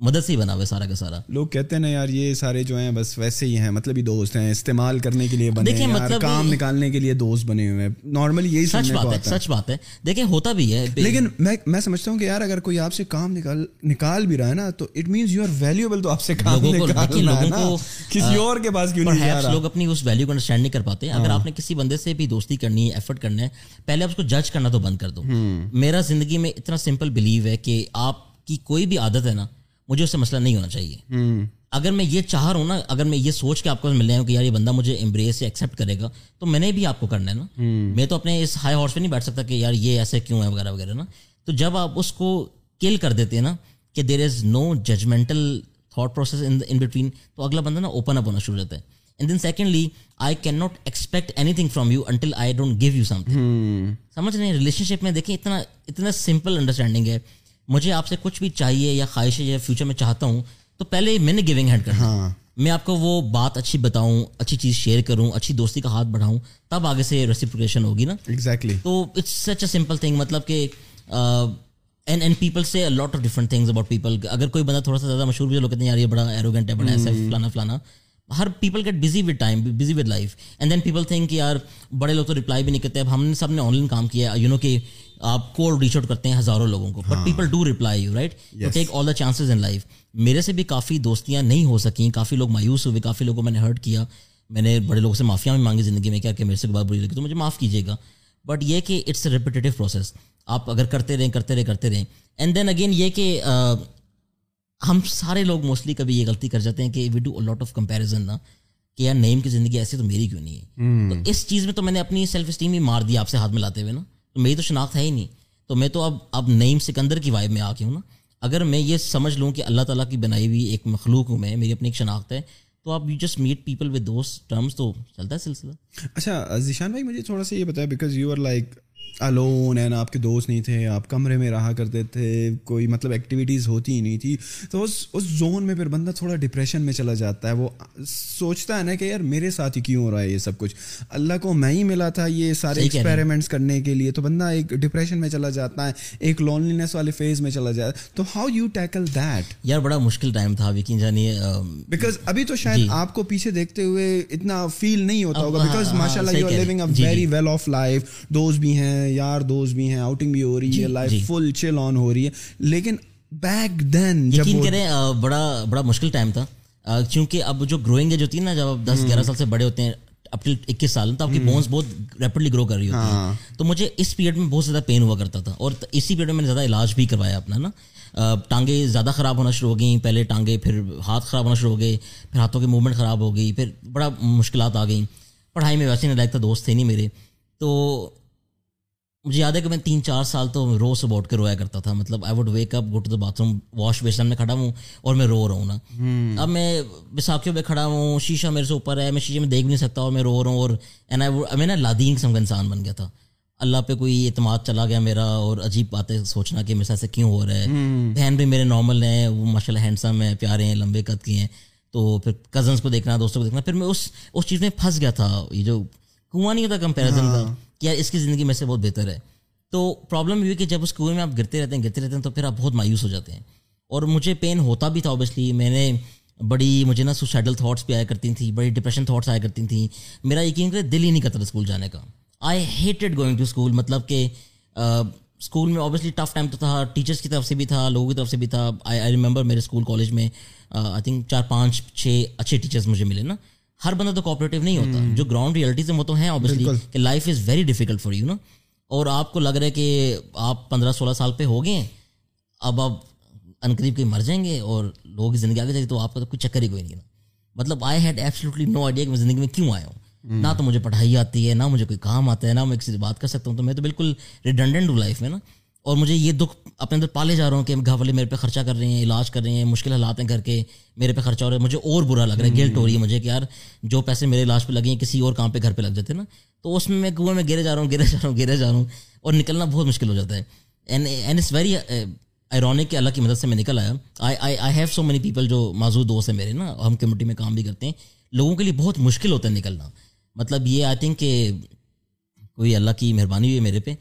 مدد سے ہی بنا ہوا ہے سارا کا سارا۔ لوگ کہتے ہیں نا یار یہ سارے جو ہیں بس ویسے ہی ہیں مطلب ہی دوست ہیں استعمال کرنے کے لیے بنے ہیں مطلب کام نکالنے کے لیے دوست بنے ہوئے ہیں۔ نارملی یہی سچ بات ہے سچ بات ہے۔ دیکھیں ہوتا بھی ہے۔ لیکن میں میں سمجھتا ہوں کہ یار اگر کوئی آپ سے کام نکال نکال بھی رہا ہے نا تو it means you are valuable تو آپ سے کام لوگوں کو کسی اور کے پاس کیوں نہیں لوگ اپنی اس ویلیو کو انڈرسٹینڈ نہیں کر پاتے۔ اگر ہاں۔ آپ نے کسی بندے سے بھی دوستی کرنی ہے ایفرٹ کرنا ہے پہلے آپ اس کو جج کرنا تو بند کر دو۔ میرا زندگی میں اتنا سمپل بلیو ہے کہ آپ کی کوئی بھی عادت ہے نا مجھے اس سے مسئلہ نہیں ہونا چاہیے۔ اگر میں یہ چاہ رہا ہوں نا اگر میں یہ سوچ کے آپ کو مل رہا ہوں کہ یار یہ بندہ مجھے امبریس سے ایکسیپٹ کرے گا تو میں نے بھی آپ کو کرنا ہے نا۔ میں تو اپنے اس ہائی ہارس پہ نہیں بیٹھ سکتا کہ یار یہ ایسے کیوں ہے وغیرہ وغیرہ نا۔ تو جب آپ اس کو کل کر دیتے ہیں نا کہ there is no judgemental thought process in between تو اگلا بندہ نا اوپن اپ ہونا شروع ہوتا ہے۔ And then secondly I can not expect anything from you until I don't give you something سمجھ رہے ہیں؟ ریلیشن شپ میں دیکھیں اتنا اتنا سمپل انڈرسٹینڈنگ ہے۔ مجھے آپ سے کچھ بھی چاہیے یا خواہش ہے یا فیوچر میں چاہتا ہوں تو پہلے میں نے گیونگ ہینڈ کرنا ہاں۔ میں آپ کو وہ بات اچھی بتاؤں اچھی چیز شیئر کروں اچھی دوستی کا ہاتھ بڑھاؤں تب آگے سے ریسیپلیکیشن ہوگی نا۔ ایگزیکٹلی تو it's such a simple thing مطلب کہ اینڈ اینڈ پیپل سے lot of different things about people اگر کوئی بندہ تھوڑا سا زیادہ مشہور بھی لوگ کہتے ہیں یار یہ بڑا ایروگنٹ ہے بڑا ایسا فلانا فلانا۔ ہر people get busy with time busy with life and then people think کہ یار بڑے لوگ تو رپلائی بھی نہیں کرتے. اب ہم نے سب نے آن لائن کام کیا یو نو کہ آپ کال ریچ آؤٹ کرتے ہیں ہزاروں لوگوں کو. But people do reply you right take all the chances in life میرے سے بھی کافی دوستیاں نہیں ہو سکیں. کافی لوگ مایوس ہوئے. کافی لوگوں میں نے ہرٹ کیا. میں نے بڑے لوگوں سے معافیاں بھی مانگی زندگی میں کیا کہ میرے سے بات بری لگی تو مجھے معاف کیجیے گا. بٹ یہ کہ اٹس اے ریپیٹیو پروسیس آپ اگر کرتے رہیں کرتے رہیں کرتے رہیں. اینڈ دین اگین یہ کہ ہم سارے لوگ موسٹلی کبھی یہ غلطی کر جاتے ہیں کہ we do lot of comparison نا کہ یار نیم کی زندگی ایسی تو میری کیوں نہیں ہے؟ تو اس چیز میں تو میں نے اپنی سیلف اسٹیم ہی مار دی آپ سے ہاتھ ملاتے ہوئے نا۔ تو میری تو شناخت ہے ہی نہیں۔ تو میں تو اب اب نعیم سکندر کی وائب میں آ کے ہوں نا۔ اگر میں یہ سمجھ لوں کہ اللہ تعالیٰ کی بنائی ہوئی ایک مخلوق ہوں میں میری اپنی ایک شناخت ہے تو آپ you just meet people with those terms تو چلتا ہے سلسلہ۔ اچھا ذیشان بھائی مجھے تھوڑا سا یہ بتایا because you are like alone and آپ کے دوست نہیں تھے آپ کمرے میں رہا کرتے تھے کوئی مطلب ایکٹیویٹیز ہوتی ہی نہیں تھی تو اس اس زون میں پھر بندہ تھوڑا ڈپریشن میں چلا جاتا ہے وہ سوچتا ہے نا کہ یار میرے ساتھ ہی کیوں ہو رہا ہے یہ سب کچھ اللہ کو میں ہی ملا تھا یہ سارے ایکسپیریمنٹس کرنے کے لیے تو بندہ ایک ڈپریشن میں چلا جاتا ہے ایک لونلینس والے فیز میں چلا جاتا ہے تو ہاؤ یو ٹیکل دیٹ یار بڑا مشکل ٹائم تھا بیکاز ابھی تو شاید۔ آپ کو پیچھے دیکھتے ہوئے اتنا فیل نہیں ہوتا ہوگا بیکاز ماشاء اللہ you are living a very well off life دوست بھی ہیں یار دوست بھی ہیں آؤٹنگ بھی ہو رہی ہے لائف فل چل آن ہو رہی ہے۔ لیکن بیک دین یقین کریں بڑا بڑا مشکل ٹائم تھا۔ کیونکہ اب جو گروئنگ ایج ہوتی ہے نا جب آپ دس گیارہ سال سے بڑے ہوتے ہیں اپ ٹل اکیس سال تو آپ کی بونس بہت ریپڈلی گرو کر رہی ہوتی ہیں۔ تو مجھے اس پیریڈ میں بہت زیادہ پین ہوا کرتا تھا۔ اور اسی پیریڈ میں میں نے زیادہ علاج بھی کروایا اپنا نا۔ ٹانگیں زیادہ خراب ہونا شروع ہو گئیں۔ پہلے ٹانگیں پھر ہاتھ خراب ہونا شروع ہو گئے پھر ہاتھوں کی موومنٹ خراب ہو گئی پھر بڑا مشکلات آ گئیں۔ پڑھائی میں ویسے نہیں لائق تھا دوست تھے نہیں میرے۔ تو مجھے یاد ہے کہ میں تین چار سال تو روز صبح اٹھ کے رویا کرتا تھا۔ مطلب I would wake up go to the bathroom wash basin میں کھڑا ہوں اور میں رو رہا ہوں نا۔ اب میں بیساکھیوں پہ کھڑا ہوں شیشہ میرے سے اوپر ہے میں شیشے میں دیکھ بھی نہیں سکتا اور میں رو رہا ہوں اور اینڈ آئی میں نا لادین قسم کا انسان بن گیا تھا۔ اللہ پہ کوئی اعتماد چلا گیا میرا اور عجیب باتیں سوچنا کہ میرے ساتھ سے کیوں ہو رہا ہے۔ بہن بھی میرے نارمل ہیں وہ ماشاء اللہ ہینڈسم ہیں پیارے ہیں لمبے قد کے ہیں۔ تو پھر کزنس کو دیکھنا دوستوں کو دیکھنا پھر میں اس اس چیز میں پھنس گیا تھا۔ یہ جو کنواں نہیں ہوتا کمپیریزن کا۔ کہ یار اس کی زندگی میں سے بہت بہتر ہے۔ تو پرابلم یہ کہ جب اس کنویں میں آپ گرتے رہتے ہیں، گرتے رہتے ہیں تو پھر آپ بہت مایوس ہو جاتے ہیں۔ اور مجھے پین ہوتا بھی تھا اوبیسلی میں نے بڑی، مجھے نا سوسائڈل تھاٹس بھی آیا کرتی تھیں، بڑی ڈپریشن تھاٹس آیا کرتی تھیں۔ میرا یقین کرے، دل ہی نہیں کرتا تھا اسکول جانے کا۔ I hated going to school مطلب کہ اسکول میں اوبیسلی ٹف ٹائم تو تھا۔ ٹیچرس کی طرف سے بھی تھا، لوگوں کی طرف سے بھی تھا۔ آئی آئی ریمبر میرے اسکول کالج میں آئی تھنک چار پانچ چھ اچھے ٹیچرس مجھے ملے نا۔ ہر بندہ تو کوپریٹو نہیں ہوتا۔ جو گراؤنڈ ریئلٹیز وہ تو ہیں اوبیسلی کہ life is very difficult for you نا اور آپ کو لگ رہا ہے کہ آپ پندرہ سولہ سال پہ ہو گئے ہیں اب آپ انقریب کہیں مر جائیں گے اور لوگوں کی زندگی آگے جائے گی تو آپ کا تو کوئی چکر ہی کوئی نہیں نا مطلب I had absolutely no idea کہ میں زندگی میں کیوں آیا ہوں۔ نہ تو مجھے پڑھائی آتی ہے نہ مجھے کوئی کام آتا ہے نہ میں کسی سے بات کر سکتا ہوں۔ تو میں تو بالکل ریڈنڈنٹ ہوں لائف میں نا؟ اور مجھے یہ دکھ اپنے اندر پالے جا رہا ہوں کہ گھر والے میرے پہ خرچہ کر رہے ہیں علاج کر رہے ہیں مشکل حالات ہیں کر کے میرے پہ خرچہ ہو رہا ہے مجھے اور برا لگ رہا ہے گلٹ ہو رہی ہے مجھے کہ یار جو پیسے میرے علاج پہ لگے ہیں کسی اور کام پہ گھر پہ لگ جاتے ہیں نا۔ تو اس میں میں کنویں میں گرے جا رہا ہوں گرے جا رہا ہوں گرے جا رہا ہوں اور نکلنا بہت مشکل ہو جاتا ہے۔ And and it's very ironic کہ اللہ کی مدد سے میں نکل آیا۔ I have so many people جو معذور دوست ہیں میرے نا ہم کمیونٹی میں کام بھی کرتے ہیں۔ لوگوں کے لیے بہت مشکل ہوتا ہے نکلنا۔ مطلب یہ آئی تھنک کہ کوئی اللہ کی مہربانی ہوئی ہے میرے پہ۔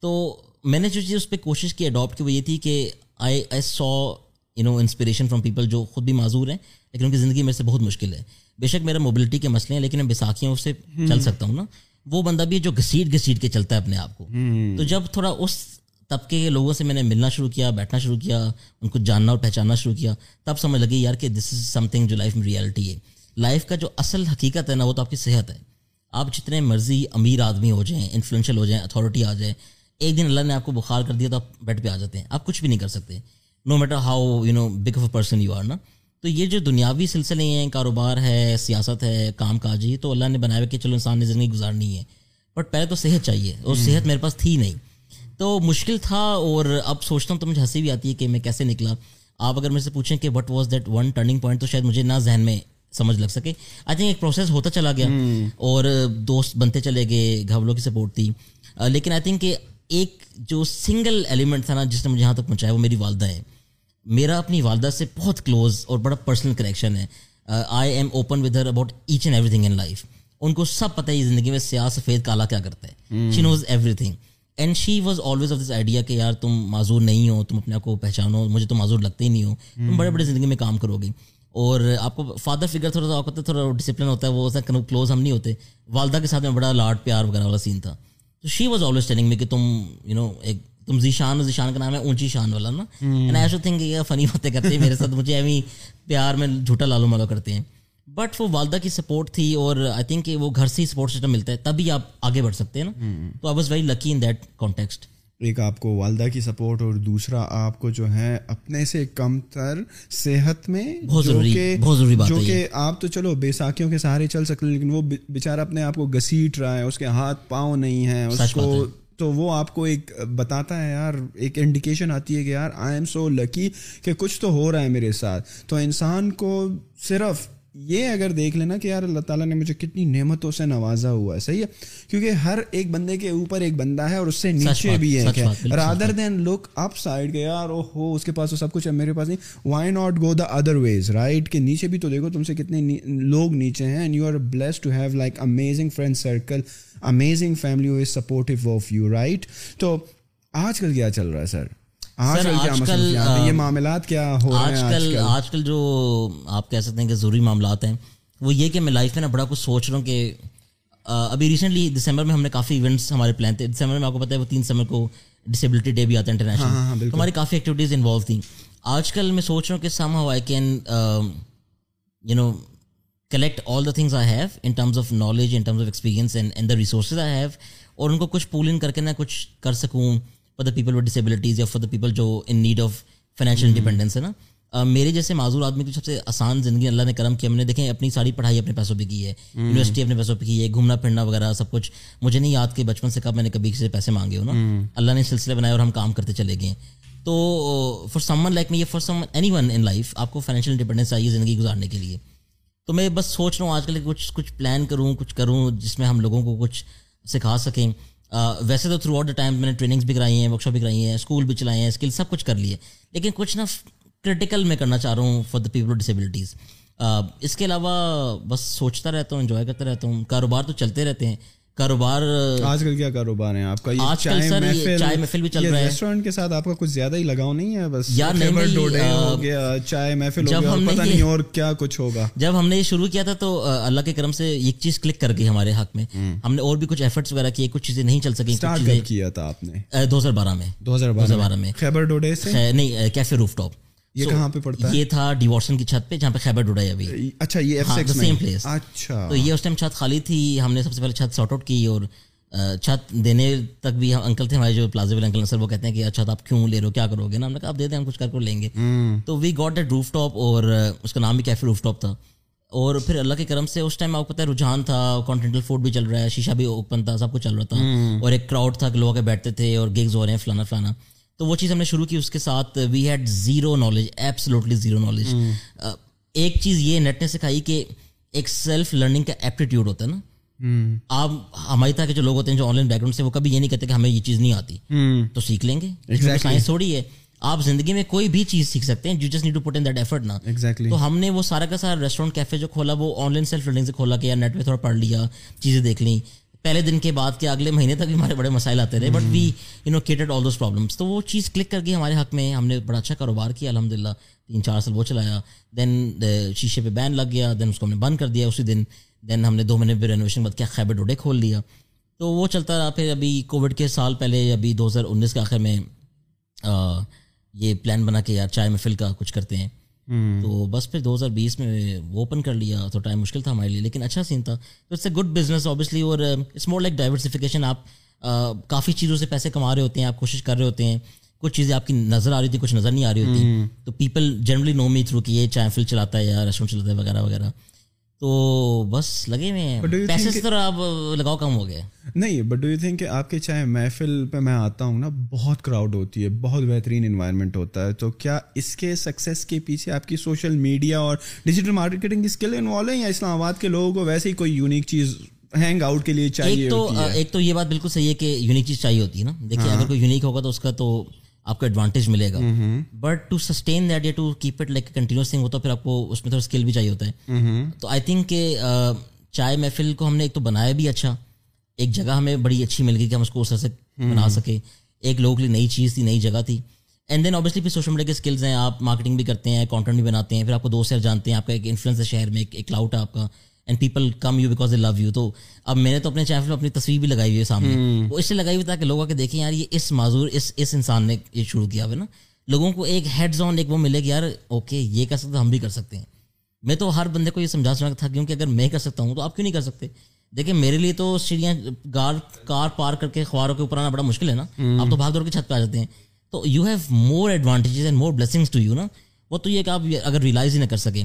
تو میں نے جو چیز اس پہ کوشش کی اڈاپٹ کی وہ یہ تھی کہ I I saw you know inspiration from people جو خود بھی معذور ہیں لیکن ان کی زندگی میرے سے بہت مشکل ہے۔ بے شک میرا موبلٹی کے مسئلے ہیں لیکن میں بیساکھیوں سے چل سکتا ہوں نا۔ وہ بندہ بھی ہے جو گھسیٹ گھسیٹ کے چلتا ہے اپنے آپ کو۔ تو جب تھوڑا اس طبقے کے لوگوں سے میں نے ملنا شروع کیا بیٹھنا شروع کیا ان کو جاننا اور پہچاننا شروع کیا تب سمجھ لگی یار کہ دس از سم تھنگ جو لائف میں ریئلٹی ہے۔ لائف کا جو اصل حقیقت ہے نا وہ تو آپ کی صحت ہے۔ آپ جتنے مرضی امیر آدمی ہو جائیں انفلوئنشیل ہو جائیں اتھارٹی آ جائے ایک دن اللہ نے آپ کو بخار کر دیا تو آپ بیڈ پہ آ جاتے ہیں۔ آپ کچھ بھی نہیں کر سکتے۔ No matter how you know big of a person you are نا۔ تو یہ جو دنیاوی سلسلے ہیں کاروبار ہے سیاست ہے کام کاج ہے تو اللہ نے بنایا کہ چلو انسان نے زندگی گزارنی ہے۔ بٹ پہلے تو صحت چاہیے اور صحت میرے پاس تھی نہیں۔ تو مشکل تھا اور اب سوچتا ہوں تو مجھے ہنسی بھی آتی ہے کہ میں کیسے نکلا۔ آپ اگر مجھ سے پوچھیں کہ what was that one turning point تو شاید مجھے نہ ذہن میں سمجھ لگ سکے۔ آئی تھنک ایک پروسیس ہوتا چلا گیا اور دوست بنتے چلے گئے گھر والوں کی سپورٹ تھی۔ لیکن آئی تھنک کہ ایک جو سنگل ایلیمنٹ تھا نا جس نے مجھے یہاں تک پہنچایا وہ میری والدہ ہے۔ میرا اپنی والدہ سے بہت کلوز اور بڑا پرسنل کنیکشن ہے۔ I am open with her about each and everything in life ان کو سب پتہ ہے زندگی میں سیاہ سفید کالا کیا کرتا ہے۔ She knows everything and she was always of this idea کہ یار تم معذور نہیں ہو تم اپنے آپ کو پہچانو مجھے تو معذور لگتے ہی نہیں ہو۔ تم بڑے بڑے زندگی میں کام کرو گے۔ اور آپ کو فادر فگر تھوڑا سا ہوتا ہے تھوڑا ڈسپلن ہوتا ہے وہ کلوز ہم نہیں ہوتے۔ والدہ کے ساتھ میں بڑا لاڈ پیار وغیرہ والا سین تھا۔ تو شی واز آلویز ٹیلنگ میں کہ تم یو نو ایک تم ذیشان ذیشان کا نام ہے اونچی شان والا نا۔ اینڈ ایسو تھنک یہ فنی باتیں کرتے ہیں میرے ساتھ۔ مجھے ایوی پیار میں جھوٹا لالو مالو کرتے ہیں۔ بٹ وہ والدہ کی سپورٹ تھی اور آئی تھنک وہ گھر سے ہی سپورٹ سسٹم ملتا ہے تبھی آپ آگے بڑھ سکتے ہیں نا۔ تو I was very lucky in that context ایک آپ کو والدہ کی سپورٹ اور دوسرا آپ کو جو ہے اپنے سے کم تر صحت میں جو کہ آپ تو چلو بیساکھیوں کے سہارے چل سکتے لیکن وہ بیچارہ اپنے آپ کو گھسیٹ رہا ہے اس کے ہاتھ پاؤں نہیں ہیں اس کو تو وہ آپ کو ایک بتاتا ہے یار ایک انڈیکیشن آتی ہے کہ یار آئی ایم سو لکی کہ کچھ تو ہو رہا ہے میرے ساتھ۔ تو انسان کو صرف یہ اگر دیکھ لینا کہ یار اللہ تعالیٰ نے مجھے کتنی نعمتوں سے نوازا ہوا ہے صحیح ہے؟ کیونکہ ہر ایک بندے کے اوپر ایک بندہ ہے اور اس سے نیچے بھی ہے۔ رادر دین لک اپ سائڈ کے یار او ہو اس کے پاس تو سب کچھ ہے میرے پاس نہیں۔ Why not go the other ways right کہ نیچے بھی تو دیکھو تم سے کتنے لوگ نیچے ہیں and you are blessed to have like amazing friend circle amazing family is supportive of you right تو آج کل کیا چل رہا ہے سر؟ آج کل یہ معاملات کیا ہو آج کل آج کل؟ جو آپ کہہ سکتے ہیں کہ ضروری معاملات ہیں وہ یہ کہ میں لائف میں نا بڑا کچھ سوچ رہا ہوں کہ ابھی ریسنٹلی دسمبر میں ہم نے کافی ایونٹس ہمارے پلان تھے۔ دسمبر میں آپ کو پتا ہے وہ تین دسمبر کو ڈسیبلٹی ڈے بھی آتا ہے انٹرنیشنل تو ہماری کافی ایکٹیویٹیز انوالو تھیں۔ آج کل میں سوچ رہا ہوں کہ somehow I can you know collect all the things I have in terms of knowledge in terms of experience and the resources I have اور ان کو کچھ پول ان کر کے نا کچھ کر سکوں۔ For the people with disabilities یا فار دا پیپل جو in need of financial independence ہے نا؟ میرے جیسے معذور آدمی کی سب سے آسان زندگی اللہ نے کرم کیا ہم نے دیکھیں اپنی ساری پڑھائی اپنے پیسوں پہ کی ہے یونیورسٹی اپنے پیسوں پہ کی ہے گھومنا پھرنا وغیرہ سب کچھ۔ مجھے نہیں یاد کہ بچپن سے کب میں نے کبھی کسی سے پیسے مانگے ہو نا۔ اللہ نے سلسلے بنائے اور ہم کام کرتے چلے گئے۔ تو for someone like me for some anyone in life آپ کو فائنینشیل انڈیپینڈنس چاہیے زندگی گزارنے کے لیے۔ تو میں بس سوچ رہا ہوں آج کل کچھ کچھ پلان کروں کچھ کروں جس میں ہم لوگوں کو کچھ سکھا سکیں۔ ویسے تو تھرو آؤٹ دا ٹائم میں نے ٹریننگس بھی کرائی ہیں ورک شاپ بھی کرائی ہیں اسکول بھی چلائے ہیں اسکل سب کچھ کر لیے۔ لیکن کچھ نا کرٹیکل میں کرنا چاہ رہا ہوں فار دا پیپل ڈسیبلٹیز اس کے علاوہ بس سوچتا رہتا ہوں انجوائے کرتا رہتا ہوں۔ کاروبار تو چلتے رہتے ہیں کاروبار آج کل کیا کاروبار ہے آپ کا؟ آج کل سر چائے محفل بھی چل رہا ہے۔ ریسٹورینٹ کے ساتھ آپ کا کچھ زیادہ ہی لگاؤ نہیں ہے؟ بس یار ہو گیا چائے محفل ہو گیا پتہ نہیں اور کیا کچھ ہوگا۔ جب ہم نے یہ شروع کیا تھا تو اللہ کے کرم سے ایک چیز کلک کر گئی ہمارے حق میں۔ ہم نے اور بھی کچھ ایفرٹس وغیرہ کیے کچھ چیزیں نہیں چل سکی اسٹارٹ کیا تھا آپ نے؟ دو ہزار بارہ میں۔ دو ہزار بارہ میں۔ خیبر ڈوڈے سے؟ نہیں کیفے روف ٹاپ یہ کہاں پہ پڑتا ہے؟ یہ تھا ڈیوارسن کی چھت پہ جہاں پہ خیبر ابھی۔ اچھا یہ سیم پلیس اچھا۔ تو یہ اس ٹائم چھت خالی تھی ہم نے سب سے پہلے چھت سارٹ آؤٹ کی اور چھت دینے تک بھی ہم انکل تھے ہمارے جو پلازا ویل انکل سر وہ کہتے ہیں کہ اچھا آپ کیوں لے رہے ہو؟ کیا کرو گے نا؟ ہم نے کہا آپ دے دیں ہم کچھ کر کر لیں گے۔ تو we got at rooftop اور اس کا نام بھی کیفے روف ٹاپ تھا۔ اور پھر اللہ کے کرم سے اس ٹائم آپ کو پتا ہے رجحان تھا کانٹینٹل فوڈ بھی چل رہا ہے شیشہ بھی اوپن تھا سب کچھ چل رہا تھا۔ اور ایک کراؤڈ تھا کہ لوگ کے بیٹھتے تھے اور گیگز ہو رہے ہیں فلانا فلانا۔ تو وہ چیز ہم نے شروع کی اس کے ساتھ we had zero knowledge absolutely zero knowledge ایک چیز یہ نیٹ نے سکھائی کہ ایک سیلف لرننگ کا ایپٹیٹیوڈ ہوتا ہے نا۔ آپ ہماری طرح کے جو لوگ ہوتے ہیں جو آن لائن بیک گراؤنڈ سے وہ کبھی یہ نہیں کہتے کہ ہمیں یہ چیز نہیں آتی۔ تو سیکھ لیں گے۔ سائنس تھوڑی ہے۔ آپ زندگی میں کوئی بھی چیز سیکھ سکتے ہیں you just need to put in that effort نا۔ تو ہم نے وہ سارا کا سارا ریسٹورینٹ کیفے جو کھولا وہ آن لائن سیلف لرننگ سے کھولا کہ یار نیٹ پہ تھوڑا پڑھ لیا چیزیں دیکھ لیں۔ پہلے دن کے بعد کے اگلے مہینے تک بھی ہمارے بڑے مسائل آتے رہے but we you know tackled all those problems تو وہ چیز کلک کر گئی ہمارے حق میں ہم نے بڑا اچھا کاروبار کیا الحمد للہ تین چار سال وہ چلایا. دین شیشے پہ بین لگ گیا دین اس کو ہم نے بند کر دیا اسی دن. دین ہم نے دو مہینے پہ رینویشن بعد کیا خیبر ڈوڈے کھول دیا تو وہ چلتا رہا. پھر ابھی کووڈ کے سال پہلے، ابھی دو ہزار انیس کے آخر میں یہ پلان بنا کے یار چائے محفل کا کچھ کرتے ہیں. تو بس پھر دو ہزار بیس میں وہ اوپن کر لیا تو ٹائم مشکل تھا ہمارے لیے لیکن اچھا سین تھا۔ تو it's a good business obviously اور اٹس مور لائک ڈائیورسفیکیشن آپ کافی چیزوں سے پیسے کما رہے ہوتے ہیں آپ کوشش کر رہے ہوتے ہیں۔ کچھ چیزیں آپ کی نظر آ رہی تھی کچھ نظر نہیں آ رہی ہوتی۔ تو people generally know me through کہ یہ چائے فل چلاتا ہے یا ریسٹورینٹ چلاتا ہے وغیرہ وغیرہ۔ تو بس لگے ہوئے ہیں. پیسے سے تو آپ لگاؤ کم ہو گئے. نہیں بٹ ڈو یو تھنک کہ آپ کے چاہے محفل پہ میں آتا ہوں نا بہت کراؤڈ ہوتی ہے بہت بہترین انوائرمنٹ ہوتا ہے تو کیا اس کے سکسیس کے پیچھے آپ کی سوشل میڈیا اور ڈیجیٹل مارکیٹنگ کی اسکل انوالو ہے یا اسلام آباد کے لوگوں کو ویسے ہی کوئی یونیک چیز ہینگ آؤٹ کے لیے چاہیے ایک تو ایک تو یہ بات بالکل صحیح ہے کہ یونیک چیز چاہیے ہوتی ہے نا۔ دیکھیے اگر کوئی یونیک ہوگا تو اس کا تو آپ کو ایڈوانٹیج ملے گا. بٹ ٹو سسٹین دیٹ یا to keep it like continuous thing ہوتا ہے پھر آپ کو اس میں تھوڑا اسکل بھی چاہیے ہوتا ہے. تو آئی تھنک کہ چائے محفل کو ہم نے ایک تو بنایا بھی اچھا. ایک جگہ ہمیں بڑی اچھی مل گئی کہ ہم اس کو اس طرح سے بنا سکے ایک لوگوں کے لیے نئی چیز تھی نئی جگہ تھی. اینڈ دین اوبیسلی پھر سوشل میڈیا کے اسکلز ہیں آپ مارکیٹنگ بھی کرتے ہیں کانٹینٹ بھی بناتے ہیں. پھر آپ کو دو سیر جانتے ہیں آپ کا ایک انفلوئنس ہے شہر میں ایک کلاؤٹ ہے آپ کا. And people come you because they love you تو اب میں نے تو اپنے چینل اپنی تصویر بھی لگائی ہوئی ہے سامنے۔ وہ اس لیے لگائی ہوئی تاکہ لوگ آ کے دیکھیں یار یہ اس معذور اس اس انسان نے یہ شروع کیا ہوا نا۔ لوگوں کو ایک ہیڈ آن ایک وہ ملے کہ یار اوکے یہ کر سکتے ہم بھی کر سکتے ہیں۔ میں تو ہر بندے کو یہ سمجھا سکتا تھا کیونکہ اگر میں کر سکتا ہوں تو آپ کیوں نہیں کر سکتے؟ دیکھیں میرے لیے تو سیڑھیاں گار کار پار کر کے خواروں کے اوپر آنا بڑا مشکل ہے نا۔ آپ تو بھاگ دوڑ کے چھت پہ آ جاتے ہیں۔ تو you have more advantages and more blessings to you نا۔ وہ تو یہ کہ آپ اگر ریئلائز ہی نہ کر سکیں۔